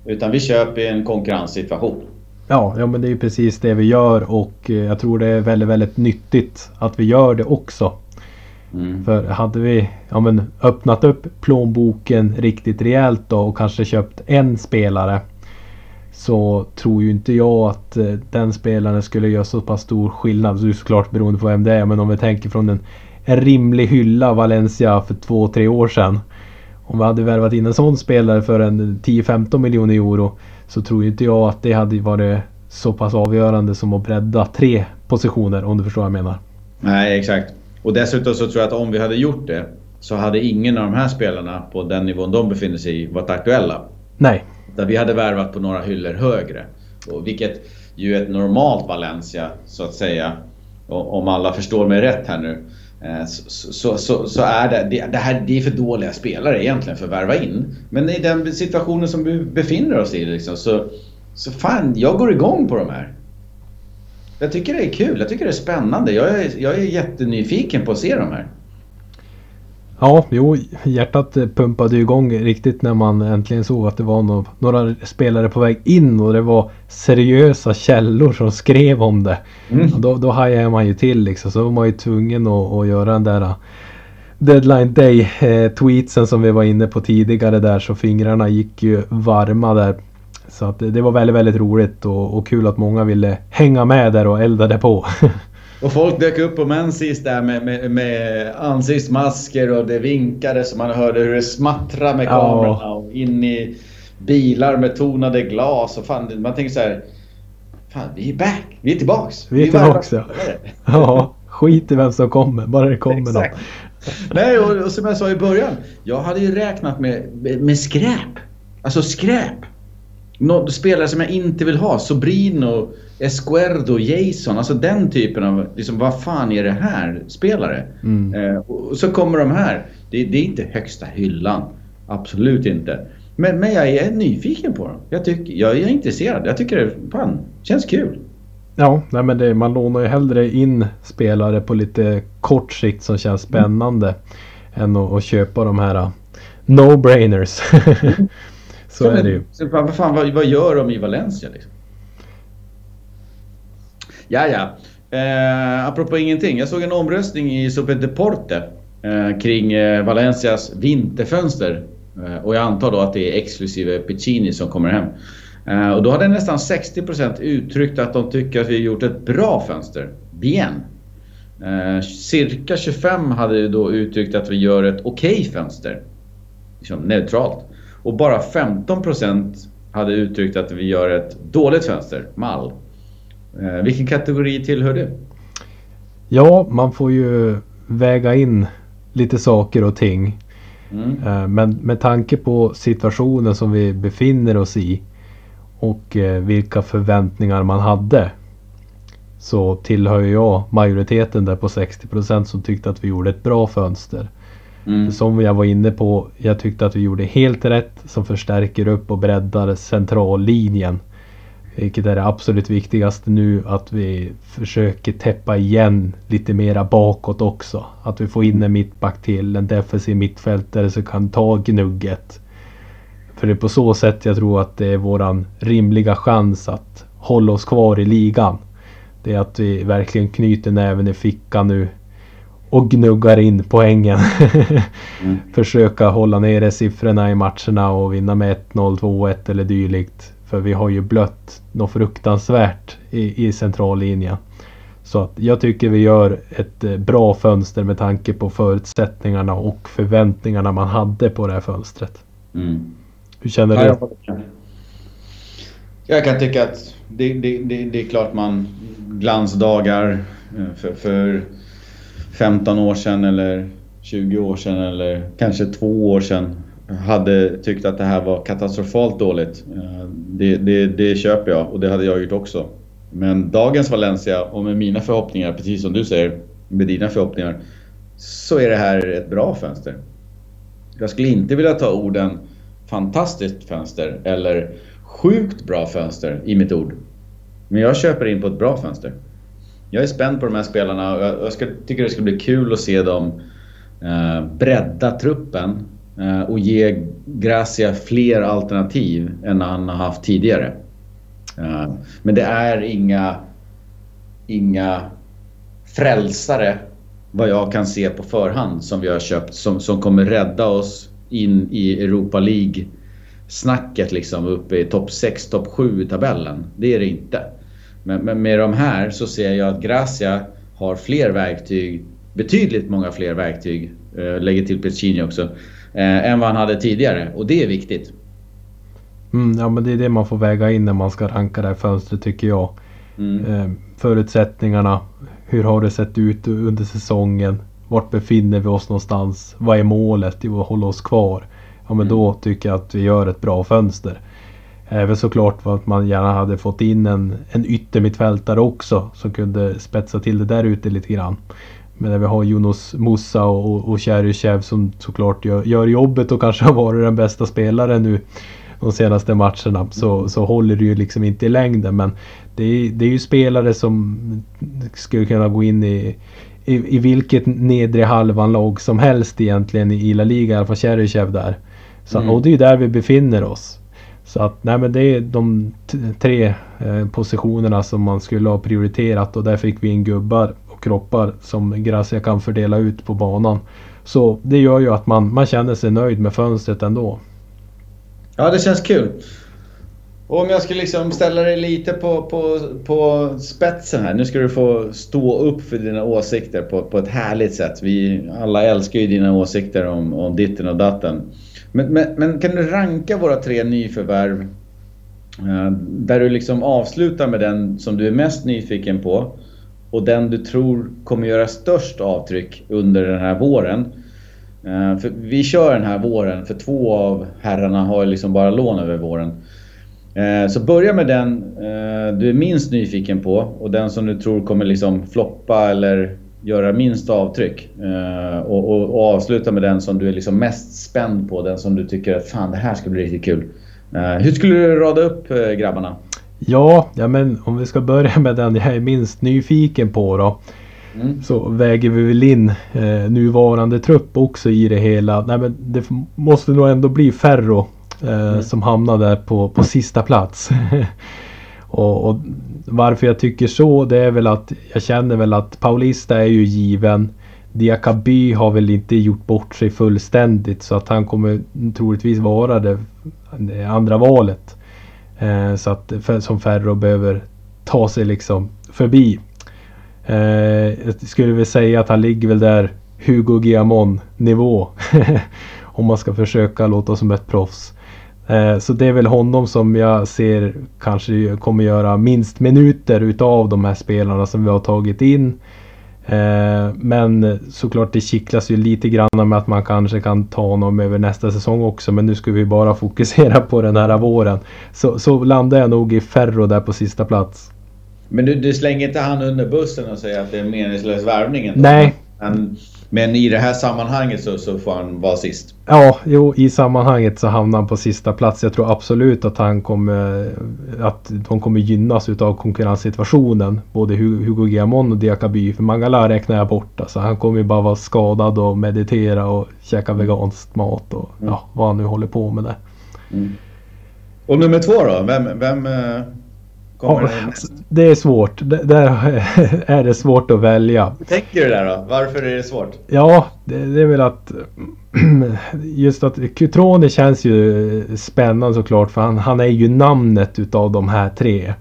Utan vi köper en konkurrenssituation. Ja, ja men det är ju precis det vi gör och eh, jag tror det är väldigt, väldigt nyttigt att vi gör det också. Mm. För hade vi ja, men, öppnat upp plånboken riktigt rejält då och kanske köpt en spelare så tror ju inte jag att eh, den spelaren skulle göra så pass stor skillnad. Det är såklart beroende på vem det är men om vi tänker från en, en rimlig hylla Valencia för två, tre år sedan. Om vi hade värvat in en sån spelare för en 10-15 miljoner euro så tror inte jag att det hade varit så pass avgörande som att bredda tre positioner om du förstår vad jag menar. Nej, exakt. Och dessutom så tror jag att om vi hade gjort det så hade ingen av de här spelarna på den nivån de befinner sig i varit aktuella. Nej. Där vi hade värvat på några hyllor högre. Och vilket ju är ett normalt Valencia så att säga. Om alla förstår mig rätt här nu. Eh, så, så, så, så, är det, det, det, här, det är för dåliga spelare egentligen för att värva in. Men i den situationen som vi befinner oss i liksom, så, så fan, jag går igång på de här. Jag tycker det är kul, jag tycker det är spännande. Jag är, jag är jättenyfiken på att se de här. Ja, jo, hjärtat pumpade igång riktigt när man äntligen såg att det var några spelare på väg in och det var seriösa källor som skrev om det. Mm. Då, då hajade man ju till liksom. Så var man ju tvungen att, att göra den där uh, Deadline Day eh, tweetsen som vi var inne på tidigare där så fingrarna gick ju varma där. Så att det, det var väldigt, väldigt roligt och, och kul att många ville hänga med där och eldade på. Och folk dök upp på Mensis där med, med, med ansiktsmasker och det vinkade så man hörde hur det smattrade med kamerorna ja. och in i bilar med tonade glas och fan, man tänker så här. Fan, vi är back! Vi är tillbaks! Vi är, vi är tillbaks ja. ja. Skit i vem som kommer, bara det kommer någon. Nej, och, och, som jag sa i början. Jag hade ju räknat med, med, med skräp. Alltså skräp. Nå, spelare som jag inte vill ha. Sobrino, Esquerdo, Jason. Alltså den typen av, liksom, vad fan är det här spelare? Mm. Eh, och så kommer de här. Det, det, är inte högsta hyllan. Absolut inte. Men, men jag är nyfiken på dem. Jag, tycker, jag är intresserad. Jag tycker det fan, känns kul. Ja, nej men det, man lånar ju hellre in spelare på lite kort sikt som känns spännande. Mm. Än att, att, köpa de här uh, no-brainers. Så ja, är det ju. Vad, fan, vad, vad, gör de i Valencia liksom? Ja, ja. Eh, apropå ingenting. Jag såg en omröstning i Super Deporte eh, kring eh, Valencias vinterfönster. Eh, och jag antar då att det är exklusive Piccini som kommer hem. Eh, och då hade nästan 60% uttryckt att de tycker att vi har gjort ett bra fönster. Bien. Eh, cirka 25 hade då uttryckt att vi gör ett okej okay fönster. Liksom neutralt. Och bara 15% hade uttryckt att vi gör ett dåligt fönster, mall. Eh, vilken kategori tillhör du? Ja, man får ju väga in lite saker och ting. Mm. Eh, men med tanke på situationen som vi befinner oss i och eh, vilka förväntningar man hade så tillhör jag majoriteten där på 60% som tyckte att vi gjorde ett bra fönster. Mm. Som jag var inne på, jag tyckte att vi gjorde helt rätt som förstärker upp och breddar centrallinjen. Vilket är det absolut viktigaste nu att vi försöker täppa igen lite mera bakåt också. Att vi får in en mittback till, en defensiv mittfältare som kan ta gnugget. För det är på så sätt jag tror att det är våran rimliga chans att hålla oss kvar i ligan. Det är att vi verkligen knyter näven i fickan nu och gnuggar in poängen. mm. Försöka hålla nere siffrorna i matcherna och vinna med 1-0, 2-1 eller dylikt. För vi har ju blött något fruktansvärt i, i centrallinjen. Så att jag tycker vi gör ett eh, bra fönster med tanke på förutsättningarna och förväntningarna man hade på det här fönstret. Mm. Hur känner du? jag, kan- jag kan tycka att det, det, det, det är klart man glansdagar eh, för, för 15 år sedan eller 20 år sedan eller kanske två år sedan hade tyckt att det här var katastrofalt dåligt. Eh, det, det, det köper jag och det hade jag gjort också. Men dagens Valencia och med mina förhoppningar, precis som du säger, med dina förhoppningar, så är det här ett bra fönster. Jag skulle inte vilja ta orden fantastiskt fönster eller sjukt bra fönster i mitt ord. Men jag köper in på ett bra fönster. Jag är spänd på de här spelarna och jag ska, tycker det ska bli kul att se dem eh, bredda truppen Eh, och ge Gracia fler alternativ än han har haft tidigare. Eh, men det är inga, inga frälsare vad jag kan se på förhand som vi har köpt som, som kommer rädda oss in i Europa League snacket liksom uppe i topp 6, topp 7 i tabellen. Det är det inte. Men, men med de här så ser jag att Gracia har fler verktyg, betydligt många fler verktyg, eh, lägger till Pescini också, eh, än vad han hade tidigare. Och det är viktigt. Mm, ja men det är det man får väga in när man ska ranka det här fönstret tycker jag. Mm. Eh, förutsättningarna. Hur har det sett ut under säsongen? Vart befinner vi oss någonstans? Vad är målet att hålla oss kvar? Ja men Mm. då tycker jag att vi gör ett bra fönster. Även såklart för att man gärna hade fått in en, en yttermittfältare också som kunde spetsa till det där ute lite grann. Men när vi har Jonas Musa och, och Cheryshev som såklart gör, gör jobbet och kanske har varit den bästa spelaren nu de senaste matcherna så, så håller det ju liksom inte i längden. Men det är, det är ju spelare som skulle kunna gå in i, i, i vilket nedre halvan lag som helst egentligen i La Liga, i alla fall Cheryshev där. Så, Mm. Och det är ju där vi befinner oss. Så att nej men det är de tre eh, positionerna som man skulle ha prioriterat och där fick vi in gubbar kroppar som Gracia kan fördela ut på banan. Så det gör ju att man, man känner sig nöjd med fönstret ändå. Ja, det känns kul. Och om jag skulle liksom ställa dig lite på, på, på spetsen här. Nu ska du få stå upp för dina åsikter på, på ett härligt sätt. Vi alla älskar ju dina åsikter om, om ditten och datten. Men, men, men kan du ranka våra tre nyförvärv? Eh, där du liksom avslutar med den som du är mest nyfiken på. Och den du tror kommer göra störst avtryck under den här våren. Eh, för vi kör den här våren, för två av herrarna har ju liksom bara lån över våren. Eh, så börja med den eh, du är minst nyfiken på och den som du tror kommer liksom floppa eller göra minst avtryck. Och, och, och avsluta med den som du är liksom mest spänd på, den som du tycker att fan det här ska bli riktigt kul. Hur skulle du rada upp grabbarna? Ja, ja men om vi ska börja med den jag är minst nyfiken på då. Mm. Så väger vi väl in eh, nuvarande trupp också i det hela. Nej men det måste nog ändå bli Ferro eh, Mm. som hamnar där på, på sista plats. och, och varför jag tycker så det är väl att jag känner väl att Paulista är ju given. Diakaby har väl inte gjort bort sig fullständigt så att han kommer troligtvis vara det, det andra valet. Eh, så att för, som Ferro behöver ta sig liksom förbi. Eh, jag skulle väl säga att han ligger väl där Hugo Guillamon nivå. Om man ska försöka låta som ett proffs. Eh, så det är väl honom som jag ser kanske kommer göra minst minuter utav de här spelarna som vi har tagit in. Eh, men såklart det kittlas ju lite grann med att man kanske kan ta honom över nästa säsong också. Men nu ska vi bara fokusera på den här våren. Så, så landar jag nog i Ferro där på sista plats. Men du, du slänger inte han under bussen och säger att det är en meningslös värvning? Nej. Men, men i det här sammanhanget så, så får han vara sist. Ja, jo i sammanhanget så hamnar han på sista plats. Jag tror absolut att han kommer att de kommer gynnas utav konkurrenssituationen. Både Hu- Hugo Guillamon och Diakaby. För Mangala räknar jag bort. Alltså, han kommer ju bara vara skadad och meditera och käka vegansk mat och Mm. ja, vad han nu håller på med det. Och nummer två då? Vem, vem eh, kommer Ja, näst? det är svårt. D- där är det svårt att välja. Hur tänker du där då? Varför är det svårt? Ja, det, det är väl att just att Cutrone känns ju spännande såklart för han, han är ju namnet utav de här tre.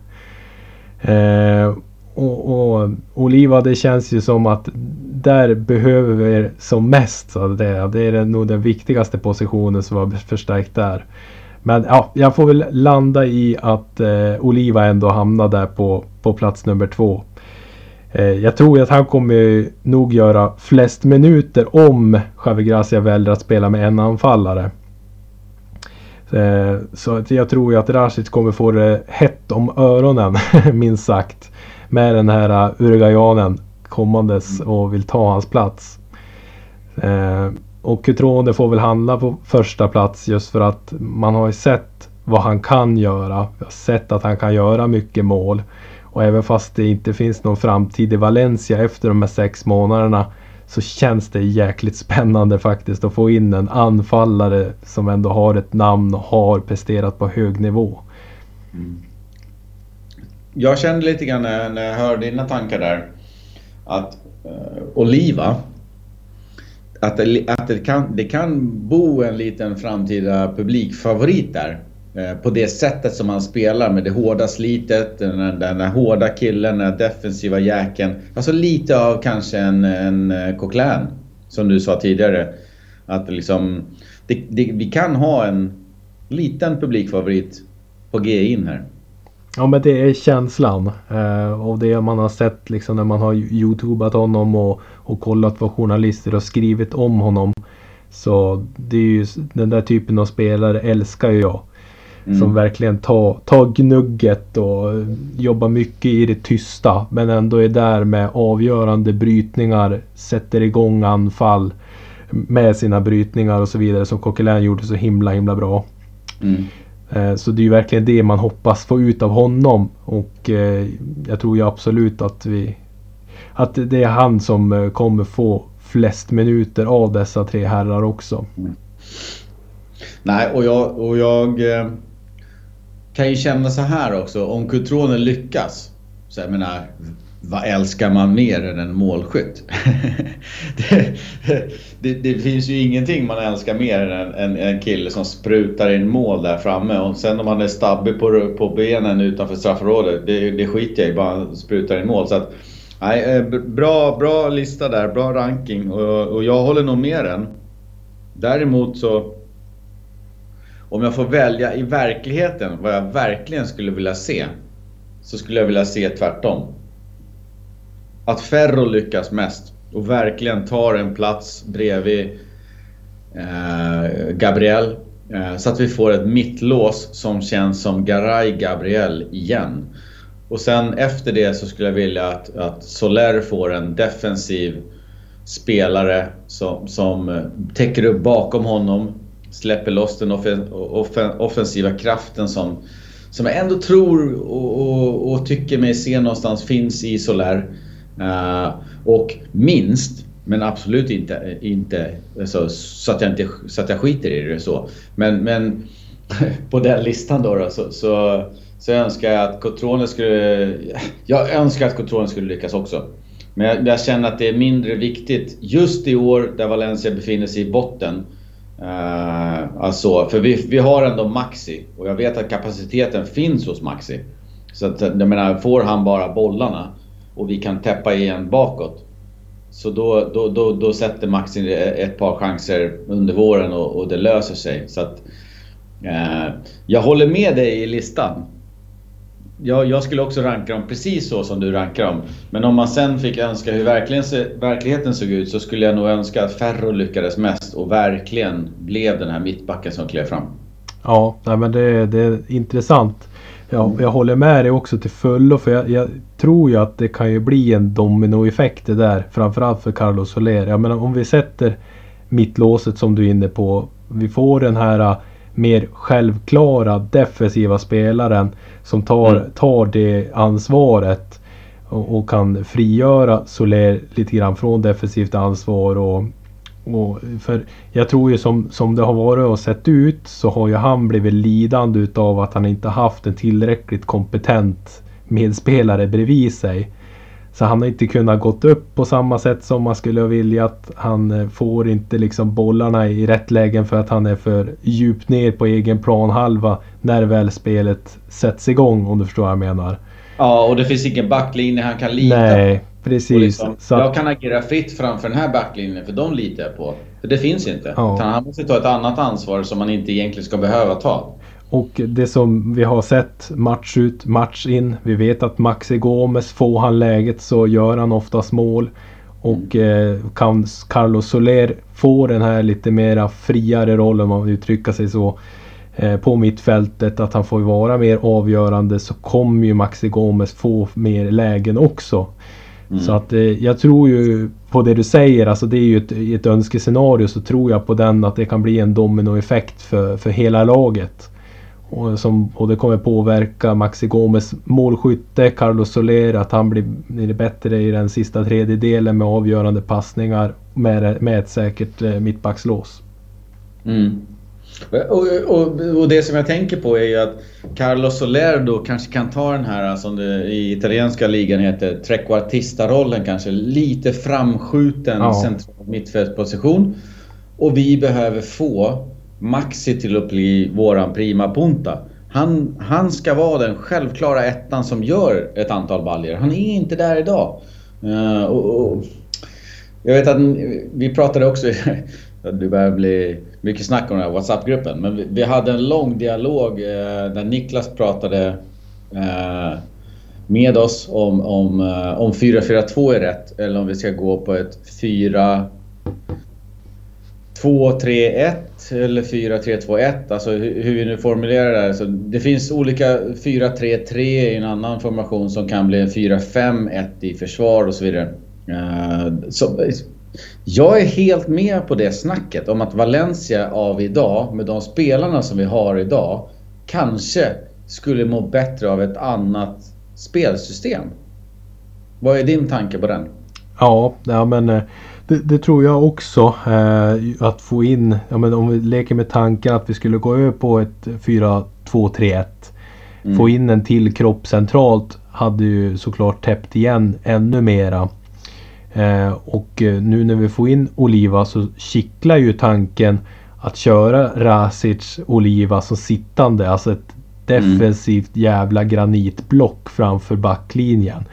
Eh, och, och, Oliva det känns ju som att där behöver vi som mest. Så det, det är nog den viktigaste positionen som var förstärkt där. Men ja, jag får väl landa i att eh, Oliva ändå hamnar där på, på plats nummer två. Eh, jag tror att han kommer nog göra flest minuter om Javi Gracia väljer att spela med en anfallare. Eh, så jag tror ju att Rasic kommer få det hett om öronen minst sagt. Med den här eh, Uruguayanen kommandes och vill ta hans plats. Eh, och Cutrone får väl handla på första plats just för att man har ju sett vad han kan göra. Vi har sett att han kan göra mycket mål. Och även fast det inte finns någon framtid i Valencia efter de här sex månaderna så känns det jäkligt spännande faktiskt att få in en anfallare som ändå har ett namn och har presterat på hög nivå. Mm. Jag kände lite grann när jag hörde dina tankar där att uh, Oliva att, det, att det, kan, det kan bo en liten framtida publikfavorit där. Eh, på det sättet som han spelar med det hårda slitet, den, den, den hårda killen, den defensiva jäkeln. Alltså lite av kanske en, en eh, Coquelin, som du sa tidigare. Att liksom, det, det, vi kan ha en liten publikfavorit på G in här. Ja men det är känslan. Eh, och det man har sett liksom när man har youtubat honom och, och kollat vad journalister har skrivit om honom. Så det är ju den där typen av spelare älskar ju jag. Mm. Som verkligen tar, tar gnugget och jobbar mycket i det tysta. Men ändå är där med avgörande brytningar. Sätter igång anfall med sina brytningar och så vidare. Som Coquelin gjorde så himla himla bra. Mm. Eh, så det är ju verkligen det man hoppas få ut av honom. Och eh, jag tror ju absolut att vi... Att det är han som eh, kommer få flest minuter av dessa tre herrar också. Mm. Nej, och jag, och jag kan ju känna så här också. Om Cutrone lyckas. Så jag menar, vad älskar man mer än en målskytt? det, det, det, finns ju ingenting man älskar mer än en, en, en, kille som sprutar in mål där framme. Och sen om han är stabbig på, på benen utanför straffområdet, det, det skiter jag i. Bara sprutar in mål. Så att, nej, eh, bra, bra lista där, bra ranking. Och, och jag håller nog med den. Däremot så om jag får välja i verkligheten vad jag verkligen skulle vilja se. Så skulle jag vilja se tvärtom. Att Ferro lyckas mest och verkligen tar en plats bredvid eh, Gabriel. Eh, så att vi får ett mittlås som känns som Garay Gabriel igen. Och sen efter det så skulle jag vilja att, att Soler får en defensiv spelare som, som eh, täcker upp bakom honom släpper loss den offen, offen, offensiva kraften som, som jag ändå tror och, och, och, tycker mig se någonstans finns i Soler. Eh, och minst, men absolut inte, inte så, så, att jag inte så att jag skiter i det så. Men, men på den listan då, då så, så, så önskar jag att Cotrone skulle... Jag önskar att Cotrone skulle lyckas också. Men jag, jag, känner att det är mindre viktigt just i år där Valencia befinner sig i botten. Uh, alltså, för vi, vi har ändå Maxi och jag vet att kapaciteten finns hos Maxi. Så att, jag menar, får han bara bollarna och vi kan täppa igen bakåt. Så då, då, då, då sätter Maxi ett par chanser under våren och, och det löser sig. Så att, eh, jag håller med dig i listan jag, jag skulle också ranka dem precis så som du rankar dem. Men om man sen fick önska hur verkligheten såg ut så skulle jag nog önska att Ferro lyckades mest och verkligen blev den här mittbacken som klev fram. Ja, nej, men det, det är intressant. Jag, jag håller med dig också till fullo för jag, jag, tror ju att det kan ju bli en dominoeffekt det där. Framförallt för Carlos Soler. Jag menar om vi sätter mittlåset som du är inne på. Vi får den här mer självklara defensiva spelaren som tar, mm. tar det ansvaret och, och, kan frigöra Soler lite grann från defensivt ansvar. Och, och, för jag tror ju som, som det har varit och sett ut så har ju han blivit lidande utav att han inte haft en tillräckligt kompetent medspelare bredvid sig. Så han har inte kunnat gått upp på samma sätt som man skulle vilja att han eh, får inte liksom bollarna i rätt lägen för att han är för djupt ner på egen planhalva när väl spelet sätts igång om du förstår vad jag menar. Ja, och det finns ingen backlinje han kan lita Nej, precis. Liksom, så jag kan agera fritt framför den här backlinjen för de litar jag på. För det finns inte. Ja. Han måste ta ett annat ansvar som man inte egentligen ska behöva ta. Och det som vi har sett match ut, match in. Vi vet att Maxi Gomes, får han läget så gör han oftast mål. Och mm. eh, kan Carlos Soler få den här lite mera friare rollen om man vill uttrycka sig så. Eh, på mittfältet att han får vara mer avgörande så kommer ju Maxi Gomes få mer lägen också. Mm. Så att eh, jag tror ju på det du säger, alltså det är ju ett, ett önskescenario så tror jag på den att det kan bli en dominoeffekt för, för hela laget. Och, som, och det kommer påverka Maxi Gomes målskytte, Carlos Soler, att han blir, blir bättre i den sista tredjedelen med avgörande passningar med, med ett säkert eh, mittbackslås. Mm. Och, och, och, det som jag tänker på är ju att Carlos Soler då kanske kan ta den här som det i italienska ligan heter trequartista-rollen kanske. Lite framskjuten ja. central mittfältsposition. Och vi behöver få Maxi till att bli våran prima punta. Han, han ska vara den självklara ettan som gör ett antal baljer. Han är inte där idag. Uh, och, och, jag vet att vi pratade också, det börjar bli mycket snack om den här WhatsApp-gruppen. Men vi, vi, hade en lång dialog eh, där Niklas pratade eh, med oss om, om, eh, om 4-4-2 är rätt eller om vi ska gå på ett 4 2-3-1 eller 4-3-2-1, alltså hur, vi nu formulerar det. Så det finns olika 4-3-3 i en annan formation som kan bli 4-5-1 i försvar och så vidare. Uh, så, jag är helt med på det snacket om att Valencia av idag, med de spelarna som vi har idag, kanske skulle må bättre av ett annat spelsystem. Vad är din tanke på den? Ja, ja men eh, det, det, tror jag också. Eh, att få in, ja, men om vi leker med tanken att vi skulle gå över på ett 4-2-3-1. Mm. Få in en till kropp centralt hade ju såklart täppt igen ännu mera. Eh, och eh, nu när vi får in Oliva så kittlar ju tanken att köra Rasic Oliva som sittande. Alltså ett defensivt jävla granitblock framför backlinjen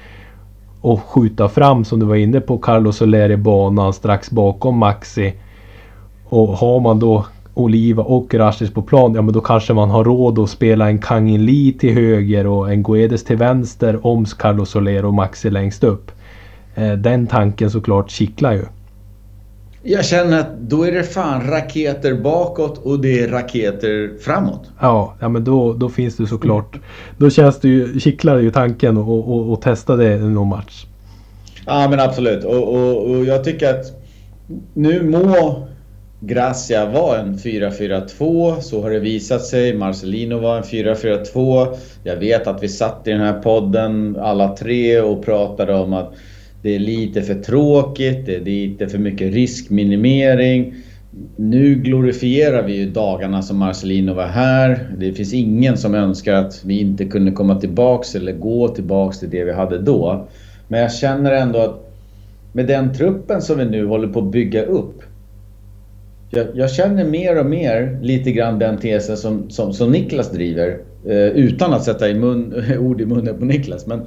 och skjuta fram som du var inne på Carlos Soler i banan strax bakom Maxi. Och har man då Oliva och Rasic på plan, ja men då kanske man har råd att spela en Kangin Lee till höger och en Guedes till vänster om Carlos Soler och Maxi längst upp. Eh, den tanken såklart kittlar ju. Jag känner att då är det fan raketer bakåt och det är raketer framåt. Ja, ja men då, då finns det såklart. Då känns det ju, kittlar ju tanken och, och, och testa det i någon match. Ja men absolut. Och, och, och jag tycker att nu må Gracia vara en 4-4-2. Så har det visat sig. Marcelino var en 4-4-2. Jag vet att vi satt i den här podden alla tre och pratade om att det är lite för tråkigt, det är lite för mycket riskminimering. Nu glorifierar vi ju dagarna som Marcelino var här. Det finns ingen som önskar att vi inte kunde komma tillbaks eller gå tillbaks till det vi hade då. Men jag känner ändå att med den truppen som vi nu håller på att bygga upp. Jag, jag känner mer och mer lite grann den tesen som, som, som Niklas driver. Eh, utan att sätta i mun, ord i munnen på Niklas. Men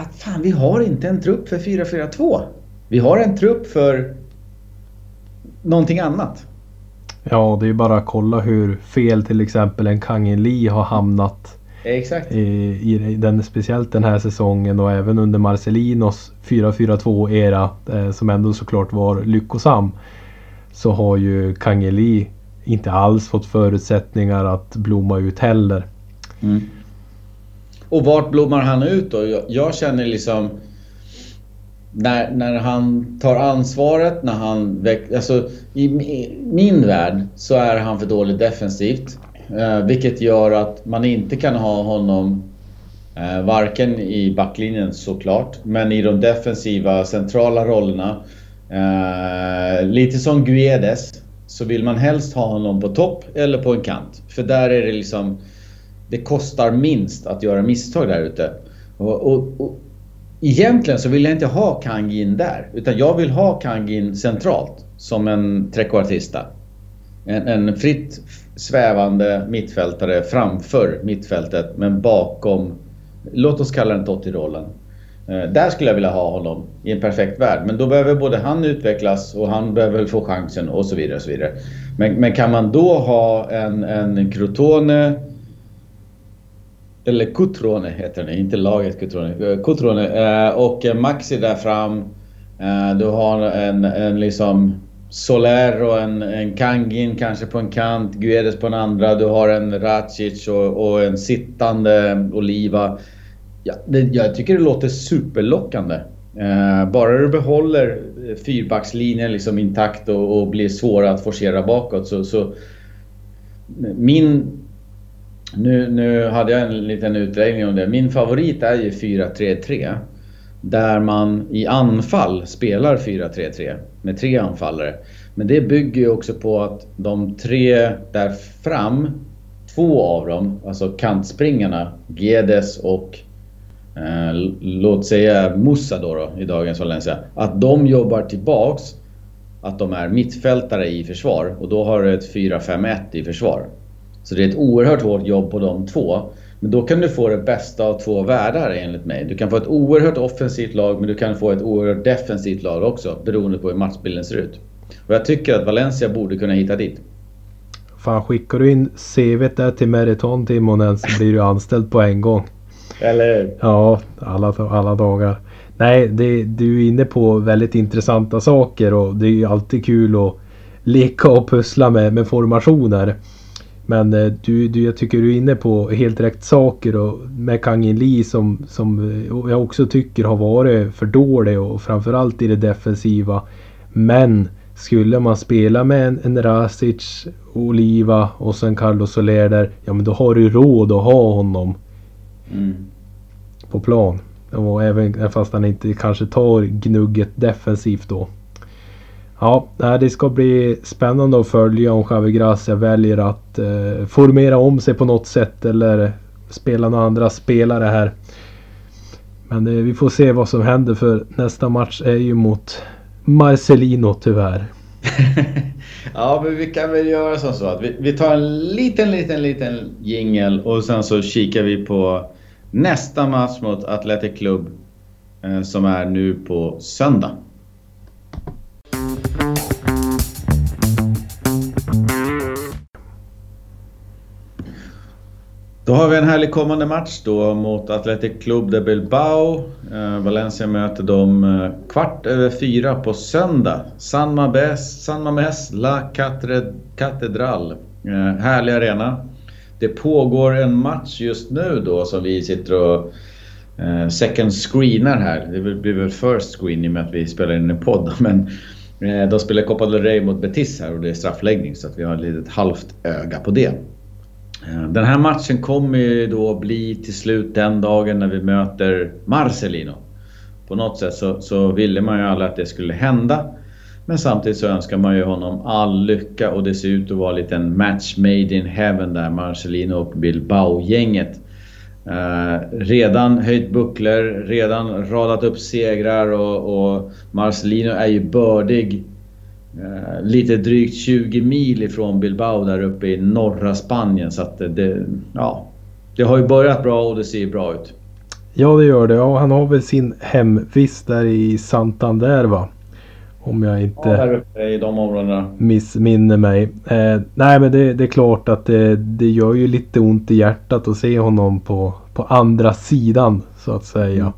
att fan, vi har inte en trupp för 4-4-2. Vi har en trupp för någonting annat. Ja, det är bara att kolla hur fel till exempel en Lee har hamnat. Exakt. I, i den, speciellt den här säsongen och även under Marcelinos 4-4-2 era eh, som ändå såklart var lyckosam. Så har ju Kangin Lee inte alls fått förutsättningar att blomma ut heller. Mm. Och vart blommar han ut då? Jag, jag känner liksom... När, när han tar ansvaret, när han... Alltså, i, i min värld så är han för dålig defensivt. Eh, vilket gör att man inte kan ha honom eh, varken i backlinjen såklart, men i de defensiva centrala rollerna. Eh, lite som Guedes så vill man helst ha honom på topp eller på en kant. För där är det liksom det kostar minst att göra misstag där ute. Och, och, och, egentligen så vill jag inte ha Kangin där. Utan jag vill ha Kangin centralt. Som en trekvartista. En, en fritt svävande mittfältare framför mittfältet men bakom, låt oss kalla den Totti-rollen. Eh, där skulle jag vilja ha honom i en perfekt värld. Men då behöver både han utvecklas och han behöver få chansen och så vidare. Och så vidare. Men, men kan man då ha en, en Crotone eller Cutrone heter den, inte laget Cutrone. Cutrone eh, eh, och eh, Maxi där fram. Du har en, en liksom Soler och en, en Kangin kanske på en kant, Guedes på en andra. Du har en Racic och, och en sittande Oliva. Ja, det, jag tycker det låter superlockande. Eh, bara du behåller fyrbackslinjen liksom intakt och, och blir svåra att forcera bakåt så, så min... Nu, nu hade jag en liten utläggning om det. Min favorit är ju 4-3-3. Där man i anfall spelar 4-3-3 med tre anfallare. Men det bygger ju också på att de tre där fram, två av dem, alltså kantspringarna, Gedes och eh, låt säga Musa då, då i dagens Valencia. Att de jobbar tillbaks, att de är mittfältare i försvar och då har du ett 4-5-1 i försvar. Så det är ett oerhört hårt jobb på de två. Men då kan du få det bästa av två världar enligt mig. Du kan få ett oerhört offensivt lag men du kan få ett oerhört defensivt lag också beroende på hur matchbilden ser ut. Och jag tycker att Valencia borde kunna hitta dit. Fan skickar du in CVt där till Meriton Timonen så blir du anställd på en gång. Eller hur? Ja, alla, alla dagar. Nej, det, du är inne på väldigt intressanta saker och det är ju alltid kul att leka och pussla med, med formationer. Men eh, du, du, jag tycker du är inne på helt rätt saker och med Kangin Lee som, som eh, jag också tycker har varit för dålig och framförallt i det defensiva. Men skulle man spela med en, en Rasic, Oliva och sen Carlos Soler där. Ja men då har du råd att ha honom. Mm. På plan. Och även fast han inte kanske tar gnugget defensivt då. Ja, det ska bli spännande att följa om Javi Gracia väljer att eh, formera om sig på något sätt eller spela några andra spelare här. Men eh, vi får se vad som händer för nästa match är ju mot Marcelino tyvärr. ja, men vi kan väl göra som så att vi, vi tar en liten, liten, liten jingel och sen så kikar vi på nästa match mot Athletic Club eh, som är nu på söndag. Har vi en härlig kommande match då mot Athletic Club de Bilbao. Eh, Valencia möter dem eh, kvart över fyra på söndag. San Mames San Mames La Catedral. Eh, härlig arena. Det pågår en match just nu då som vi sitter och second screenar här. Det blir väl first screen i och med att vi spelar in en podd. Men de spelar Copa del Rey mot Betis här och det är straffläggning så att vi har ett litet halvt öga på det. Eh, den här matchen kommer ju då bli till slut den dagen när vi möter Marcelino. På något sätt så, så ville man ju alla att det skulle hända. Men samtidigt så önskar man ju honom all lycka och det ser ut att vara lite en match made in heaven där, Marcelino och Bilbao-gänget. Eh, redan höjt bucklor, redan radat upp segrar och, och Marcelino är ju bördig lite drygt 20 mil ifrån Bilbao där uppe i norra Spanien. Så att det, ja, det har ju börjat bra och det ser bra ut. Ja det gör det. Ja, han har väl sin hemvist där i Santander va? Om jag inte ja, där uppe i de områdena. missminner mig. Eh, nej men det, det, är klart att det, det gör ju lite ont i hjärtat att se honom på, på andra sidan så att säga. Mm.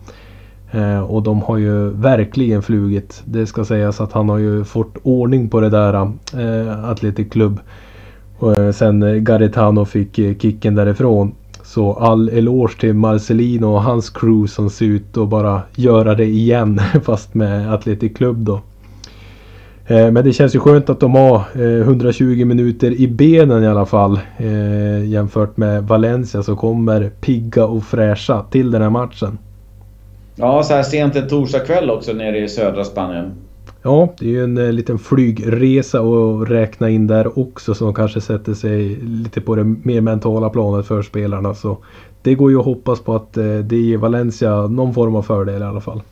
Eh, och de har ju verkligen flugit. Det ska sägas att han har ju fått ordning på det där eh, Atletic Club. Eh, sen Garetano fick eh, kicken därifrån. Så all eloge till Marcelino och hans crew som ser ut att bara göra det igen fast med Atletic Club då. Eh, men det känns ju skönt att de har eh, 120 minuter i benen i alla fall. Eh, jämfört med Valencia så kommer pigga och fräscha till den här matchen. Ja, så här sent en torsdagkväll också nere i södra Spanien. Ja, det är ju en eh, liten flygresa att räkna in där också som kanske sätter sig lite på det mer mentala planet för spelarna. Så det går ju att hoppas på att eh, det ger Valencia någon form av fördel i alla fall.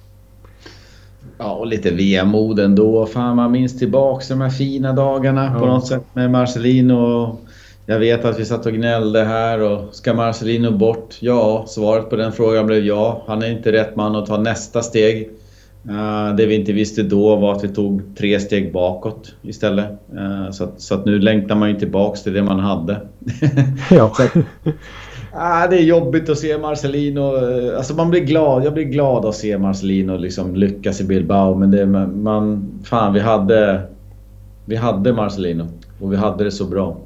Ja, och lite vemod ändå. Fan, man minns tillbaks de här fina dagarna ja. på något sätt med Marcelino. Jag vet att vi satt och gnällde här och ska Marcelino bort? Ja, svaret på den frågan blev ja. Han är inte rätt man att ta nästa steg. Uh, det vi inte visste då var att vi tog tre steg bakåt istället. Uh, så, att, så att nu längtar man ju tillbaks till det man hade. ja. så att, uh, det är jobbigt att se Marcelino. Eh, alltså man blir glad. Jag blir glad att se Marcelino liksom lyckas i Bilbao. Men det, man... Fan, vi hade... Vi hade Marcelino. Och vi hade det så bra.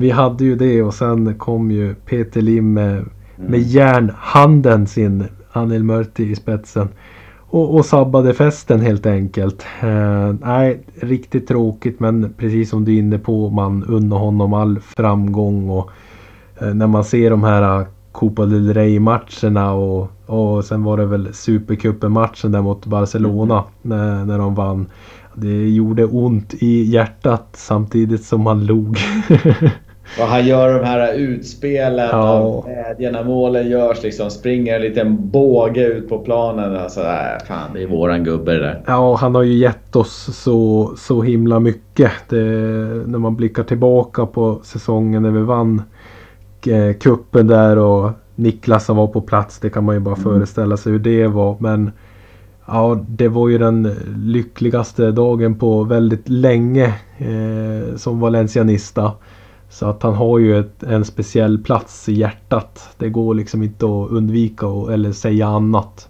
Vi hade ju det och sen kom ju Peter Lim med, mm. med järnhanden sin Anil Mörti i spetsen och, och sabbade festen helt enkelt. Eh, nej, riktigt tråkigt men precis som du är inne på, man unnar honom all framgång och eh, när man ser de här Copa del Rey-matcherna och, och sen var det väl Supercupen-matchen där mot Barcelona mm. när, när de vann. Det gjorde ont i hjärtat samtidigt som man log. Och han gör de här utspelen ja. av glädje när målen görs. Liksom springer en liten båge ut på planen. Alltså, äh, fan, det är våran gubbe det där. Ja, han har ju gett oss så, så himla mycket. Det, när man blickar tillbaka på säsongen när vi vann eh, kuppen där och Niklas som var på plats. Det kan man ju bara mm. föreställa sig hur det var. Men ja, det var ju den lyckligaste dagen på väldigt länge eh, som valencianista. Så att han har ju ett, en speciell plats i hjärtat. Det går liksom inte att undvika och, eller säga annat.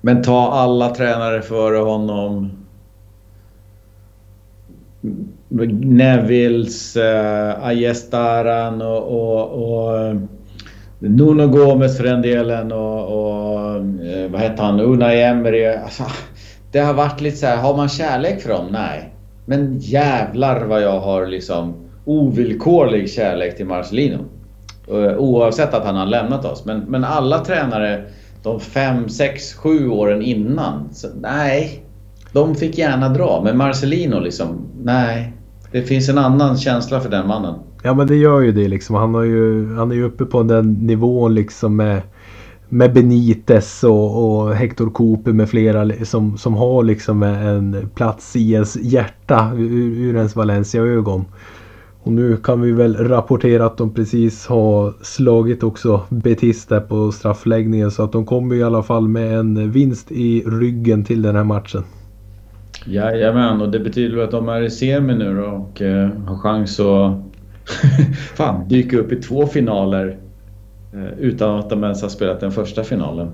Men ta alla tränare före honom. Nevils, eh, äh, Ayestaran och, och, och eh, Nuno Gomes för den delen och, och eh, vad heter han? Unai Emery. Alltså, det har varit lite så här, har man kärlek för dem? Nej. Men jävlar vad jag har liksom ovillkorlig kärlek till Marcelino. Eh, oavsett att han har lämnat oss. Men, men alla tränare de fem, sex, sju åren innan. Så, nej, de fick gärna dra. Men Marcelino liksom, nej. Det finns en annan känsla för den mannen. Ja men det gör ju det liksom. Han, har ju, han är ju uppe på den nivån liksom med, med Benitez och, och Hector Cooper med flera som, som har liksom en plats i ens hjärta ur, ur ens Valencia-ögon. Och nu kan vi väl rapportera att de precis har slagit också Betis där på straffläggningen. Så att de kommer i alla fall med en vinst i ryggen till den här matchen. Jajamän, och det betyder väl att de är i semi nu då och eh, har chans att fan, dyka upp i två finaler eh, utan att de ens har spelat den första finalen.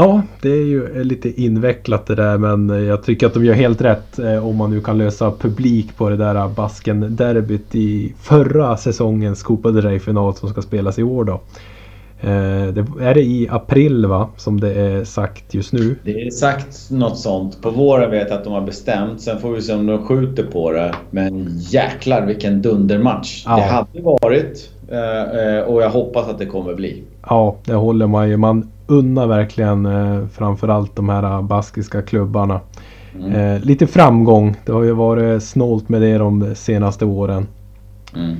Ja, det är ju lite invecklat det där men jag tycker att de gör helt rätt eh, om man nu kan lösa publik på det där Basken-derbyt i förra säsongens Copa del Rey-final som ska spelas i år då. Eh, det, är det i april va? Som det är sagt just nu? Det är sagt något sånt. På våren vet jag att de har bestämt. Sen får vi se om de skjuter på det. Men jäklar vilken dundermatch. Ja. Det hade varit. Eh, och jag hoppas att det kommer bli. Ja, det håller man ju. Man unnar verkligen eh, framförallt de här baskiska klubbarna. Mm. Eh, lite framgång. Det har ju varit snålt med det de senaste åren. Mm.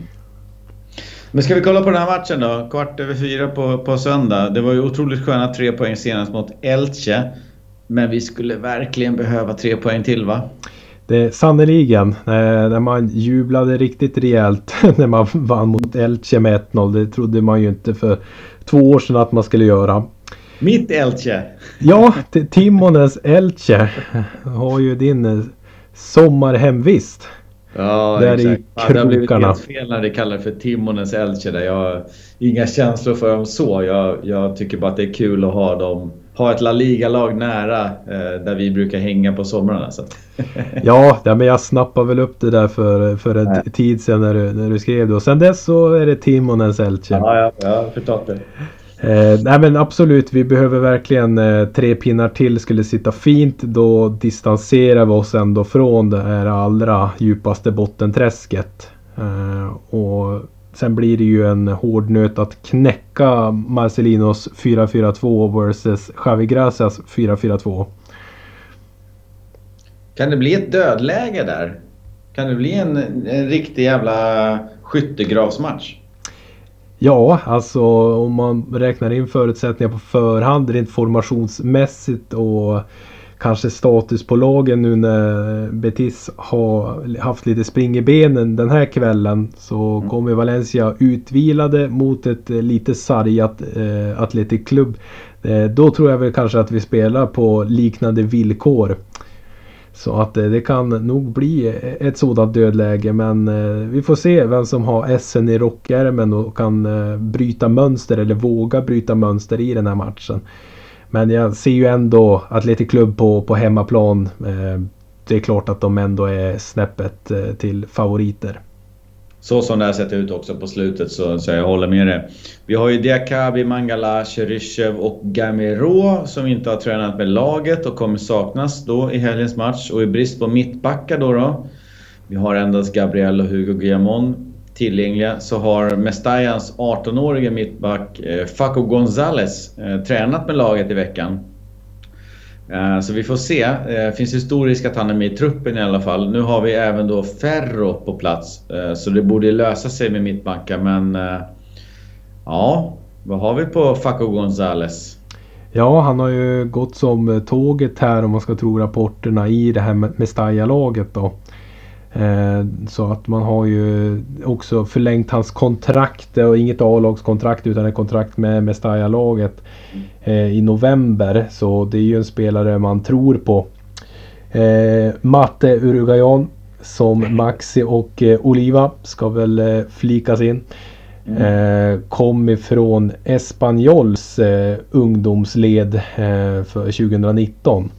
Men ska vi kolla på den här matchen då? Kvart över fyra på, på söndag. Det var ju otroligt sköna tre poäng senast mot Elche. Men vi skulle verkligen behöva tre poäng till va? Det Sannerligen. När man jublade riktigt rejält när man vann mot Elche med 1-0. Det trodde man ju inte för två år sedan att man skulle göra. Mitt Elche! Ja, Timonens Elche har ju din eh, sommarhemvist. Ja, där exakt. i krokarna. det har blivit helt fel när det kallar för Timonens Elche. Där jag har inga känslor för dem så. Jag, jag tycker bara att det är kul att ha dem ha ett La Liga-lag nära eh, där vi brukar hänga på somrarna. Så. ja, men jag snappade väl upp det där för, för en Nej. tid sedan när du, när du skrev det. Och sen dess så är det Timonens Elche. Ja, ja, jag har förstått det. Eh, nej men absolut, vi behöver verkligen eh, tre pinnar till skulle sitta fint. Då distanserar vi oss ändå från det här allra djupaste bottenträsket. Eh, och sen blir det ju en hård nöt att knäcka Marcelinos 4-4-2 versus Xavi Gracias 4-4-2. Kan det bli ett dödläge där? Kan det bli en, en riktig jävla skyttegravsmatch? Ja, alltså om man räknar in förutsättningar på förhand rent formationsmässigt och kanske status på lagen nu när Betis har haft lite spring i benen den här kvällen så mm. kommer Valencia utvilade mot ett lite sargat eh, Athletic Club. Eh, då tror jag väl kanske att vi spelar på liknande villkor. Så att eh, det kan nog bli eh, ett sådant dödläge men eh, vi får se vem som har essen i rockärmen och kan eh, bryta mönster eller våga bryta mönster i den här matchen. Men jag ser ju ändå Atletic Club på, på hemmaplan. Eh, det är klart att de ändå är snäppet till favoriter. Så som det har sett ut också på slutet så, så jag håller med dig. Vi har ju Diakabi, Mangala, Cheryshev och Gamero som inte har tränat med laget och kommer saknas då i helgens match. Och i brist på mittbackar då, då vi har endast Gabriel och Hugo Guillamon tillgängliga så har Mestajans 18-årige mittback eh, Faco Gonzales eh, tränat med laget i veckan. Eh, så vi får se. Det eh, finns historiskt att han är med i truppen i alla fall. Nu har vi även då Ferro på plats. Eh, så det borde lösa sig med mittbackar men... Eh, ja, vad har vi på Faco Gonzales? Ja, han har ju gått som tåget här om man ska tro rapporterna i det här Mestalla-laget då. Eh, så att man har ju också förlängt hans kontrakt och inget A-lagskontrakt utan ett kontrakt med Mestalla-laget eh, i november. Så det är ju en spelare man tror på. Eh, Matte Uruguayan som Maxi och Oliva ska väl flikas in. Mm. kom ifrån Espanyols ungdomsled för 2019.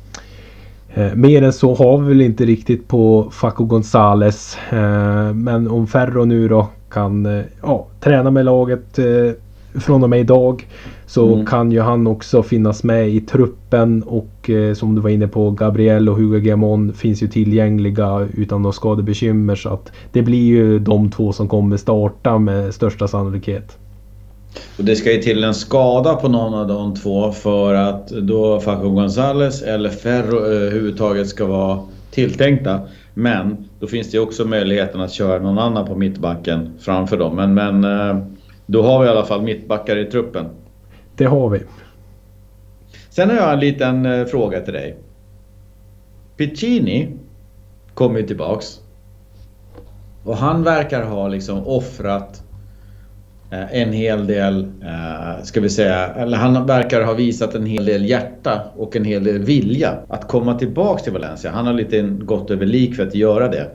Eh, mer än så har vi väl inte riktigt på Faco Gonzales. Eh, men om Ferro nu då kan eh, ja, träna med laget eh, från och med idag så mm. kan ju han också finnas med i truppen och eh, som du var inne på Gabriel och Hugo Gamon finns ju tillgängliga utan några skadebekymmer så att det blir ju de två som kommer starta med största sannolikhet. Och det ska ju till en skada på någon av de två för att då Faco Gonzales eller Ferro överhuvudtaget ska vara tilltänkta. Men då finns det också möjligheten att köra någon annan på mittbacken framför dem. Men, men eh, då har vi i alla fall mittbackar i truppen. Det har vi. Sen har jag en liten eh, fråga till dig. Piccini kommer ju tillbaks. Och han verkar ha liksom offrat Eh, Eh, en hel del, eh, ska vi säga, eller han verkar ha visat en hel del hjärta och en hel del vilja att komma tillbaks till Valencia. Han har lite gått över lik för att göra det.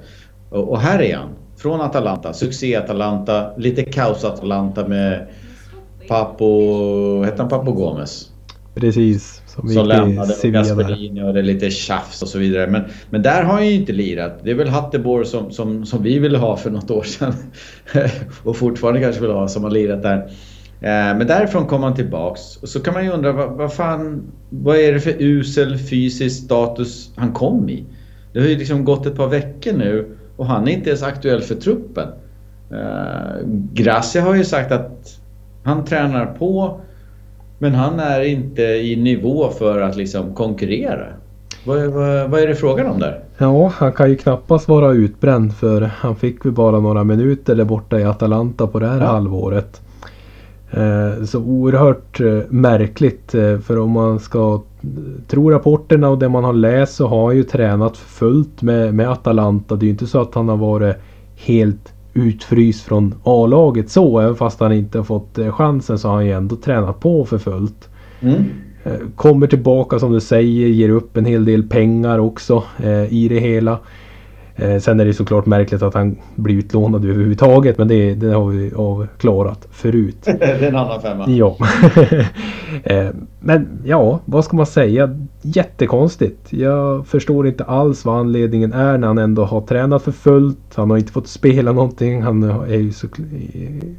Och här är han. Från Atalanta, succé-Atalanta, lite kaos-Atalanta med Papo, hette han Papo Gomez? Precis. Som, som lämnade och Gasperini och det lite tjafs och så vidare. Men, men där har han ju inte lirat. Det är väl Hatteborg som, som, som vi ville ha för något år sedan. och fortfarande kanske vill ha som har lirat där. Eh, men därifrån kom han tillbaks. Och så kan man ju undra vad, vad fan... Vad är det för usel fysisk status han kom i? Det har ju liksom gått ett par veckor nu och han är inte ens aktuell för truppen. Eh, Gracia har ju sagt att han tränar på men han är inte i nivå för att liksom konkurrera. Vad, vad, vad, är det frågan om där? Ja, han kan ju knappast vara utbränd för han fick väl bara några minuter där borta i Atalanta på det här ja. halvåret. Eh, så oerhört eh, märkligt eh, för om man ska tro rapporterna och det man har läst så har han ju tränat fullt med, med Atalanta. Det är ju inte så att han har varit helt utfryst från A-laget så. Även fast han inte har fått eh, chansen så har han ju ändå tränat på för fullt. Mm. Eh, kommer tillbaka som du säger, ger upp en hel del pengar också eh, i det hela. Eh, sen är det såklart märkligt att han blir utlånad överhuvudtaget men det, det har vi avklarat förut. det är en annan femma. Ja. eh, men ja, vad ska man säga? Jättekonstigt. Jag förstår inte alls vad anledningen är när han ändå har tränat för fullt. Han har inte fått spela någonting. Han, är ju så,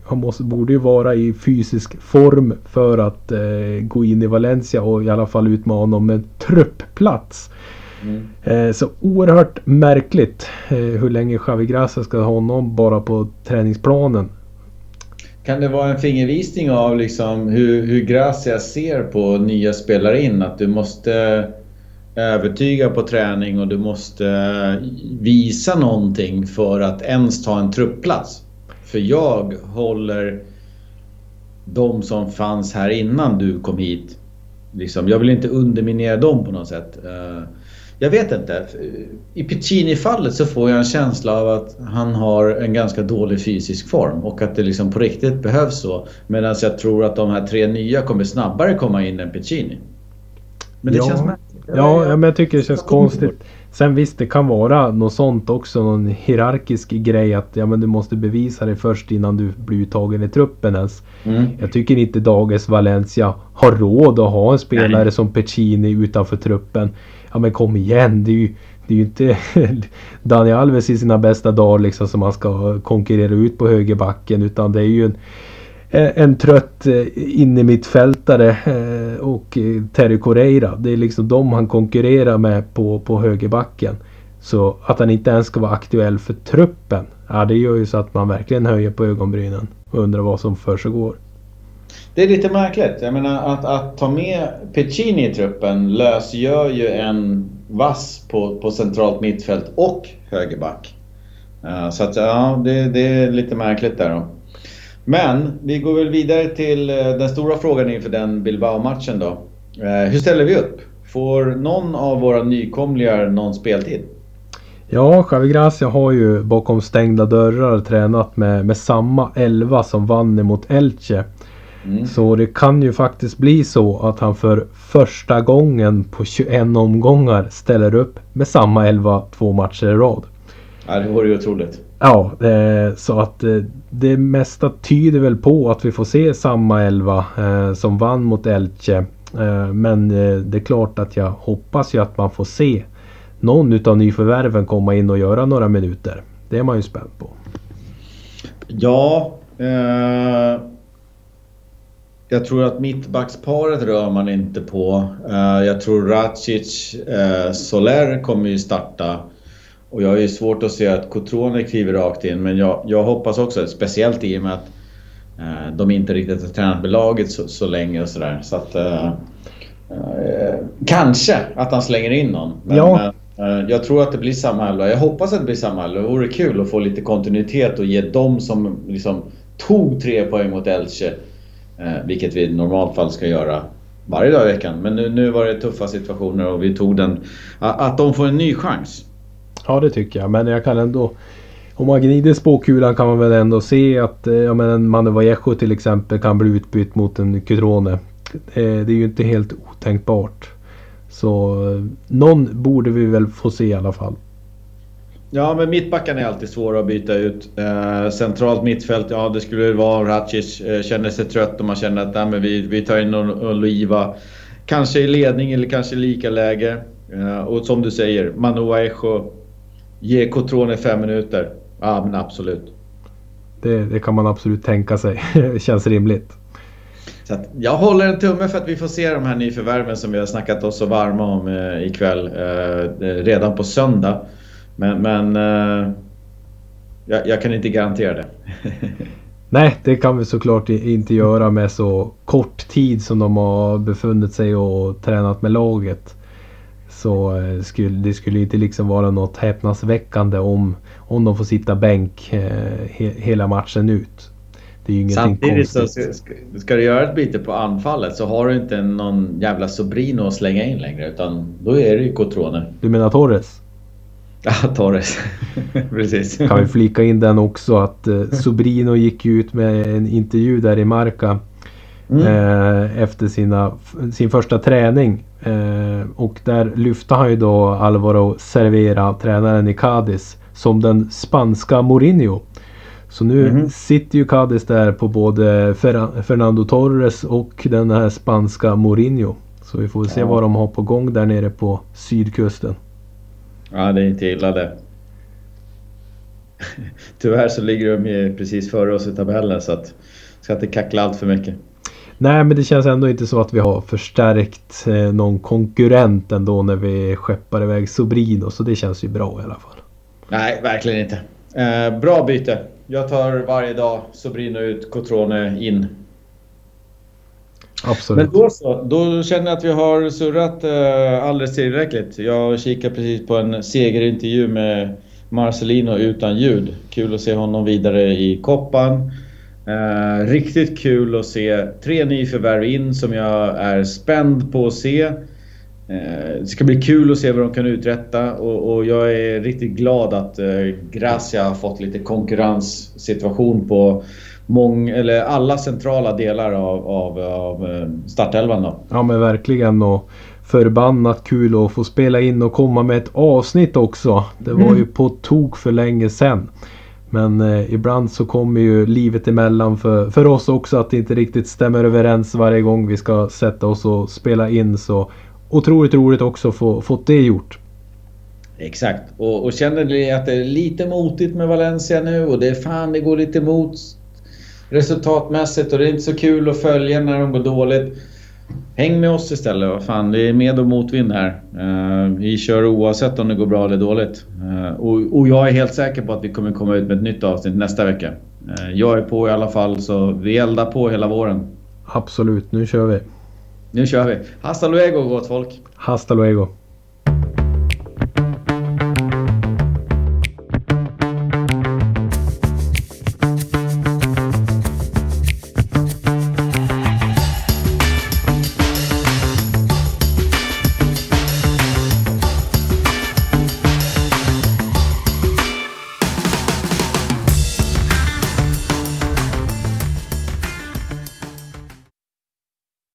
han måste, borde ju vara i fysisk form för att eh, gå in i Valencia och i alla fall utmana om en truppplats. Mm. Så oerhört märkligt eh, hur länge Xavi Gracia ska ha honom bara på träningsplanen. Kan det vara en fingervisning av liksom hur, hur Gracia ser på nya spelare in? Att du måste övertyga på träning och du måste visa någonting för att ens ta en truppplats. För jag håller de som fanns här innan du kom hit. Liksom, jag vill inte underminera dem på något sätt. Jag vet inte. I Piccini-fallet så får jag en känsla av att han har en ganska dålig fysisk form och att det liksom på riktigt behövs så. Medan jag tror att de här tre nya kommer snabbare komma in än Piccini. Men det ja. känns märkligt. Ja, ja, men jag tycker det känns konstigt. Sen visst, det kan vara något sånt också. Någon hierarkisk grej att ja, men du måste bevisa det först innan du blir uttagen i truppen ens. Mm. Jag tycker inte dagens Valencia har råd att ha en spelare Nej. som Pecini utanför truppen. Ja men kom igen, det är ju, det är ju inte Daniel Alves i sina bästa dagar liksom som han ska konkurrera ut på högerbacken utan det är ju en eh, en trött eh, innermittfältare eh, och Terry Correira. Det är liksom de han konkurrerar med på, på högerbacken. Så att han inte ens ska vara aktuell för truppen. Ja, det gör ju så att man verkligen höjer på ögonbrynen och undrar vad som försiggår. Det är lite märkligt. Jag menar att, att ta med Piccini i truppen lösgör ju en vass på, på centralt mittfält och högerback. Eh, så att ja, det, det är lite märkligt där då. Men vi går väl vidare till eh, den stora frågan inför den Bilbao-matchen då. Eh, hur ställer vi upp? Får någon av våra nykomlingar någon speltid? Ja, Javi Gracia har ju bakom stängda dörrar tränat med, med samma elva som vann mot Elche. Mm. Så det kan ju faktiskt bli så att han för första gången på 21 omgångar ställer upp med samma elva två matcher i rad. Ja, det vore ju otroligt. Ja, eh, så att eh, det mesta tyder väl på att vi får se samma elva eh, som vann mot Elche. men det är klart att jag hoppas ju att man får se någon utav nyförvärven komma in och göra några minuter. Det är man ju spänd på. Ja. Jag tror att mittbacksparet rör man inte på. Eh, jag tror Racic eh, Soler kommer ju starta. Och jag har ju svårt att se att Cotrone kliver rakt in men jag, jag hoppas också, speciellt i och med att eh, de inte riktigt har tränat med laget så, så länge och sådär. Så att... Eh, eh, kanske att han slänger in någon. Men, ja. eh, jag tror att det blir samma elva. Jag hoppas att det blir samma elva. Det vore kul att få lite kontinuitet och ge dem som liksom tog tre poäng mot Elche, Eh, vilket vi i normalt fall ska göra varje dag i veckan. Men nu, nu var det tuffa situationer och vi tog den... Att de får en ny chans. Ja det tycker jag. Men jag kan ändå... Om man gnider spåkulan kan man väl ändå se att eh, jag menar, en Manu till exempel kan bli utbytt mot en Cutrone. Eh, det är ju inte helt otänkbart. Så någon borde vi väl få se i alla fall. Ja, men mittbackarna är alltid svåra att byta ut. Eh, centralt mittfält, ja det skulle vara Racic. Eh, känner sig trött och man känner att nej, men vi, vi tar in Oliva. Kanske i ledning eller kanske lika läge. Eh, och som du säger, Manu Vallejo Ge Cotrone fem minuter. Ja, men absolut. Det, det, kan man absolut tänka sig. Det känns rimligt. Så jag håller en tumme för att vi får se de här nyförvärven som vi har snackat oss så varma om eh, ikväll. Eh, redan på söndag. Men, men eh, jag, jag, kan inte garantera det. Nej, det kan vi såklart inte göra med så kort tid som de har befunnit sig och tränat med laget. Så eh, skulle, det skulle inte liksom vara något häpnadsväckande om, om de får sitta bänk eh, he, hela matchen ut. Det är ju ingenting Samtidigt konstigt. så ska, ska, du göra ett byte på anfallet så har du inte någon jävla Sobrino att slänga in längre utan då är det ju Cotrone. Du menar Torres? Ja, Torres. Precis. Kan vi flika in den också att eh, Sobrino gick ut med en intervju där i Marca Mm. Eh, efter sina, sin första träning. Eh, och där lyfte han ju då Alvaro Cervera, tränaren i Cadiz, som den spanska Mourinho. Så nu mm. sitter ju Cadiz där på både Fer Fernando Torres och den här spanska Mourinho. Så vi får se ja. vad de har på gång där nere på sydkusten. Ja, det är inte illa det. Tyvärr så ligger de ju precis före oss i tabellen så att ska inte kackla allt för mycket. Nej men det känns ändå inte så att vi har förstärkt eh, någon konkurrent ändå när vi skeppar iväg Sobrino. Så det känns ju bra i alla fall. Nej, verkligen inte. Eh, bra byte. Jag tar varje dag Sobrino ut, Cotrone in. Absolut. Men då så. Då känner jag att vi har surrat eh, alldeles tillräckligt. Jag kikar precis på en segerintervju med Marcelino utan ljud. Kul att se honom vidare i koppan. Eh, riktigt kul att se tre nyförvärv in som jag är spänd på att se. Eh, det ska bli kul att se vad de kan uträtta och, och jag är riktigt glad att eh, Gracia har fått lite konkurrenssituation på mång, eller alla centrala delar av, av, av eh, startelvan. Då. Ja men verkligen och förbannat kul att få spela in och komma med ett avsnitt också. Det var mm. ju på tok för länge sedan. Men eh, ibland så kommer ju livet emellan för, för oss också att det inte riktigt stämmer överens varje gång vi ska sätta oss och spela in. Så otroligt roligt också att få fått det gjort. Exakt. Och, och känner ni att det är lite motigt med Valencia nu och det är fan det går lite emot resultatmässigt och det är inte så kul att följa när de går dåligt. Häng med oss istället. Vad fan, det är med och motvind här. Vi kör oavsett om det går bra eller dåligt. Uh, och, jag är helt säker på att vi kommer komma ut med ett nytt avsnitt nästa vecka. Uh, jag är på i alla fall, så vi eldar på hela våren. Absolut, nu kör vi. Nu kör vi. Hasta luego gott folk. Hasta luego.